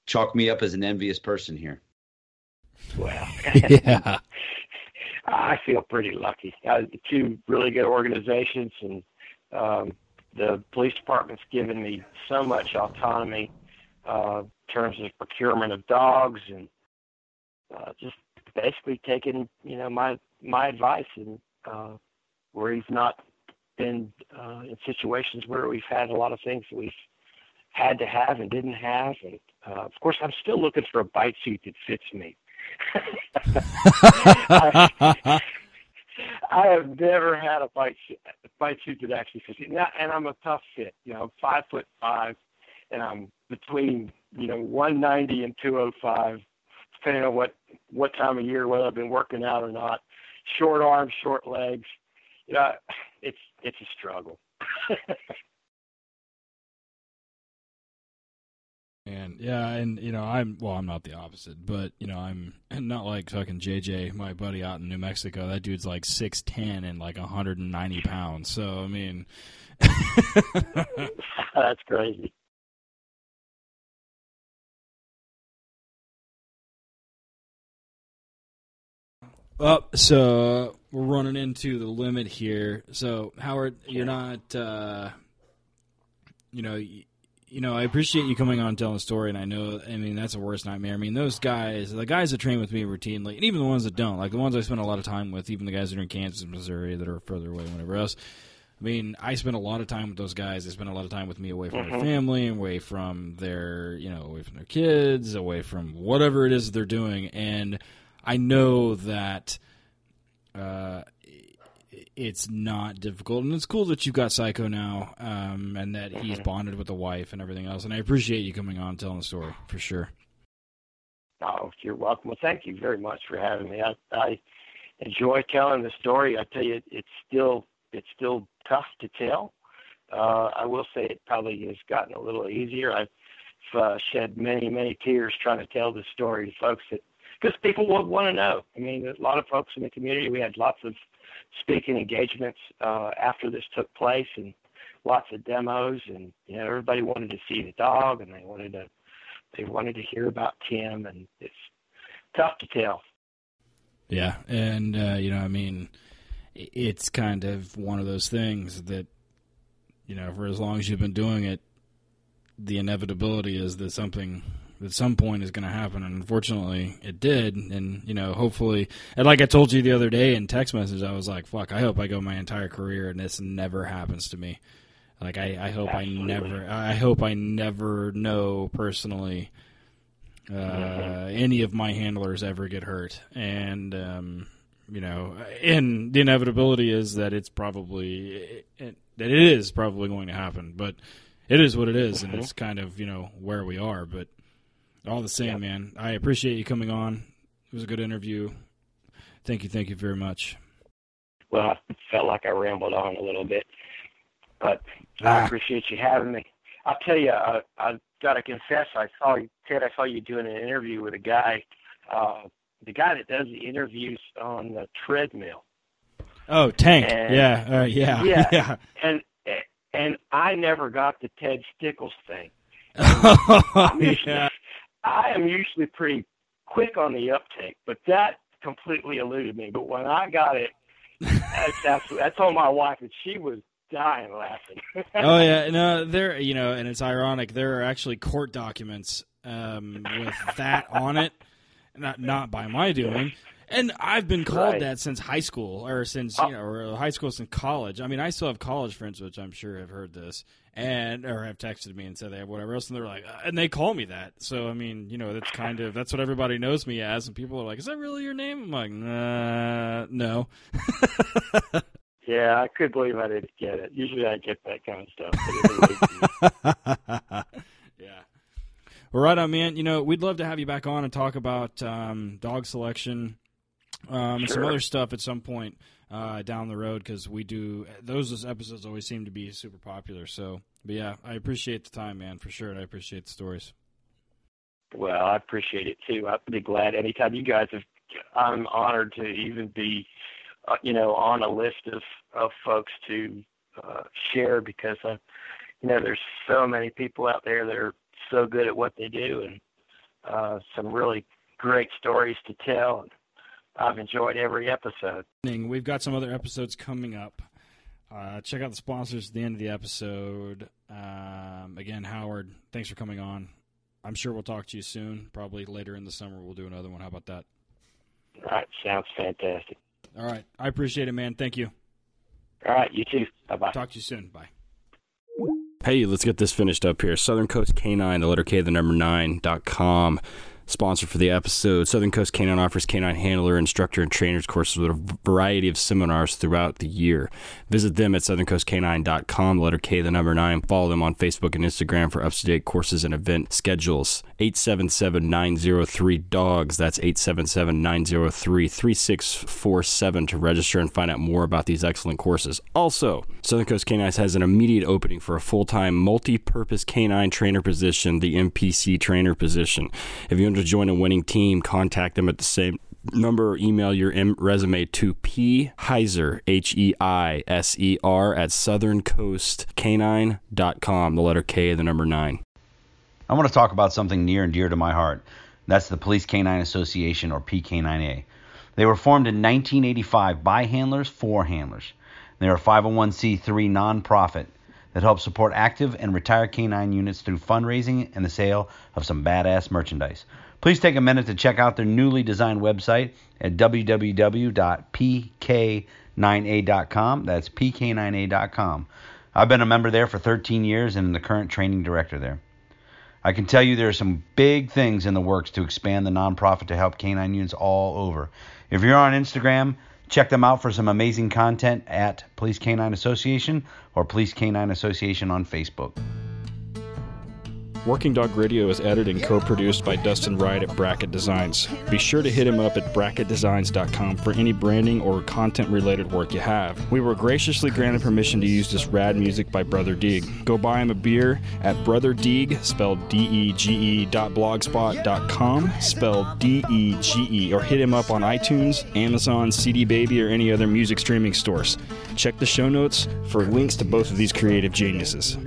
[SPEAKER 1] chalk me up as an envious person here.
[SPEAKER 6] Well, <laughs> <laughs> <laughs>
[SPEAKER 5] yeah,
[SPEAKER 6] I feel pretty lucky. Uh, two really good organizations, and um, the police department's given me so much autonomy uh, in terms of procurement of dogs and uh, just basically taking you know my my advice and uh, where he's not been uh, in situations where we've had a lot of things that we've had to have and didn't have, and uh, of course I'm still looking for a bite suit that fits me. <laughs> I, have never had a bite bite suit that actually fits and I'm a tough fit. You know, five foot five, and I'm between you know 190 and 205, depending on what what time of year, whether I've been working out or not. Short arms, short legs. You know, it's it's a struggle. <laughs>
[SPEAKER 5] And yeah, and you know, I'm well, I'm not the opposite, but you know, I'm <laughs> not like fucking JJ, my buddy out in New Mexico. That dude's like six ten and like 190 pounds. So I mean, <laughs> <laughs>
[SPEAKER 6] That's crazy.
[SPEAKER 5] Well, so we're running into the limit here. So Howard, you're not, uh, you know, you, know, I appreciate you coming on and telling the story, and I know, I mean, that's a worst nightmare. I mean, those guys, the guys that train with me routinely, and even the ones that don't, like the ones I spend a lot of time with, even the guys that are in Kansas and Missouri that are further away, whatever else. I mean, I spend a lot of time with those guys. They spend a lot of time with me away from their family, away from their, you know, away from their kids, away from whatever it is they're doing, and I know that uh, it's not difficult, and it's cool that you've got Psycho now, um, and that he's bonded with the wife and everything else. And I appreciate you coming on and telling the story for sure.
[SPEAKER 6] Oh, you're welcome. Well, thank you very much for having me. I, I enjoy telling the story. I tell you, it's still it's still tough to tell. Uh, I will say it probably has gotten a little easier. I've uh, shed many many tears trying to tell the story to folks that because people would want to know. I mean, a lot of folks in the community. We had lots of speaking engagements uh, after this took place, and lots of demos, and you know, everybody wanted to see the dog, and they wanted to they wanted to hear about Tim, and it's tough to tell.
[SPEAKER 5] Yeah, and uh, you know, I mean, it's kind of one of those things that you know, for as long as you've been doing it, the inevitability is that something at some point is going to happen, and unfortunately, it did. And you know, hopefully, and like I told you the other day in text message, I was like, "Fuck, I hope I go my entire career and this never happens to me." Like I, I hope
[SPEAKER 6] Absolutely.
[SPEAKER 5] I never, I hope I never know personally uh, any of my handlers ever get hurt, and um, you know, and the inevitability is that it's probably it, that it is probably going to happen, but it is what it is, and it's kind of you know where we are. But all the same, man, I appreciate you coming on. It was a good interview. Thank you, thank you very much.
[SPEAKER 6] Well, I felt like I rambled on a little bit, but I
[SPEAKER 5] Ah.
[SPEAKER 6] appreciate you having me. I'll tell you, I, I got to confess, I saw you, Ted. I saw you doing an interview with a guy, uh, the guy that does the interviews on the treadmill,
[SPEAKER 5] Oh, Tank,
[SPEAKER 6] And-
[SPEAKER 5] yeah, uh, yeah, <laughs>
[SPEAKER 6] Yeah.
[SPEAKER 5] yeah.
[SPEAKER 6] and and I never got the Ted Stickles thing. <laughs>
[SPEAKER 5] Yeah.
[SPEAKER 6] I am usually pretty quick on the uptake, but that completely eluded me. But when I got it, that's, <laughs> that's, that's on my wife, and she was dying laughing. <laughs>
[SPEAKER 5] oh yeah, no, there. You know, and it's ironic. There are actually court documents um, with that on it, not not by my doing. And I've been called
[SPEAKER 6] Right.
[SPEAKER 5] that since high school, or since you know, or high school since college. I mean, I still have college friends, which I'm sure have heard this, and or have texted me and said they have whatever else, and they're like, uh, and they call me that. So I mean, you know, that's kind of that's what everybody knows me as, and people are like, "Is that really your name?" I'm like, nah, no. <laughs>
[SPEAKER 6] yeah, I could believe I didn't get it. Usually I get that kind of stuff. But it eluded me. <laughs>
[SPEAKER 5] yeah. Well, right on, man. You know, we'd love to have you back on and talk about um, dog selection um, and some other stuff at some point uh, down the road because we do those episodes always seem to be super popular. So, but yeah, I appreciate the time, man, for sure. And I appreciate the stories.
[SPEAKER 6] Well, I appreciate it too. I'd be glad anytime you guys have. I'm honored to even be, uh, you know, on a list of of folks to uh, share because I, you know, there's so many people out there that are so good at what they do and uh, some really great stories to tell. And I've enjoyed every episode.
[SPEAKER 5] We've got some other episodes coming up. Uh, check out the sponsors at the end of the episode. Um, again, Howard, thanks for coming on. I'm sure we'll talk to you soon. Probably later in the summer, we'll do another one. How about that?
[SPEAKER 6] All right, sounds fantastic.
[SPEAKER 5] All right. I appreciate it, man. Thank you.
[SPEAKER 6] All right, you too. Bye bye.
[SPEAKER 5] Talk to you soon. Bye.
[SPEAKER 7] Hey, let's get this finished up here. Southern Coast Canine, the letter K, the number nine dot com.
[SPEAKER 5] Sponsor for the episode. Southern Coast Canine offers canine handler, instructor, and trainers courses with a variety of seminars throughout the year. Visit them at southerncoastcanine.com, letter K, the number nine. Follow them on Facebook and Instagram for up to date courses and event schedules. 877 903 DOGS. That's 877 903 3647 to register and find out more about these excellent courses. Also, Southern Coast Canines has an immediate opening for a full time multi purpose canine trainer position, the MPC trainer position. If you want to join a winning team, contact them at the same number or email your resume to p heiser h e i s e r at southerncoastcanine.com the letter k the number 9
[SPEAKER 1] I want to talk about something near and dear to my heart. That's the Police Canine Association, or PK9A. They were formed in 1985 by handlers for handlers. They're a 501c3 nonprofit that helps support active and retired canine units through fundraising and the sale of some badass merchandise. Please take a minute to check out their newly designed website at www.pk9a.com. That's pk9a.com. I've been a member there for 13 years and am the current training director there. I can tell you there are some big things in the works to expand the nonprofit to help canine units all over. If you're on Instagram, check them out for some amazing content at Police Canine Association or Police Canine Association on Facebook.
[SPEAKER 5] Working Dog Radio is edited and co-produced by Dustin Wright at Bracket Designs. Be sure to hit him up at bracketdesigns.com for any branding or content-related work you have. We were graciously granted permission to use this rad music by Brother Dege. Go buy him a beer at Brother Dege, spelled D-E-G-E dot blogspot dot com, spelled D-E-G-E, or hit him up on iTunes, Amazon, CD Baby, or any other music streaming stores. Check the show notes for links to both of these creative geniuses.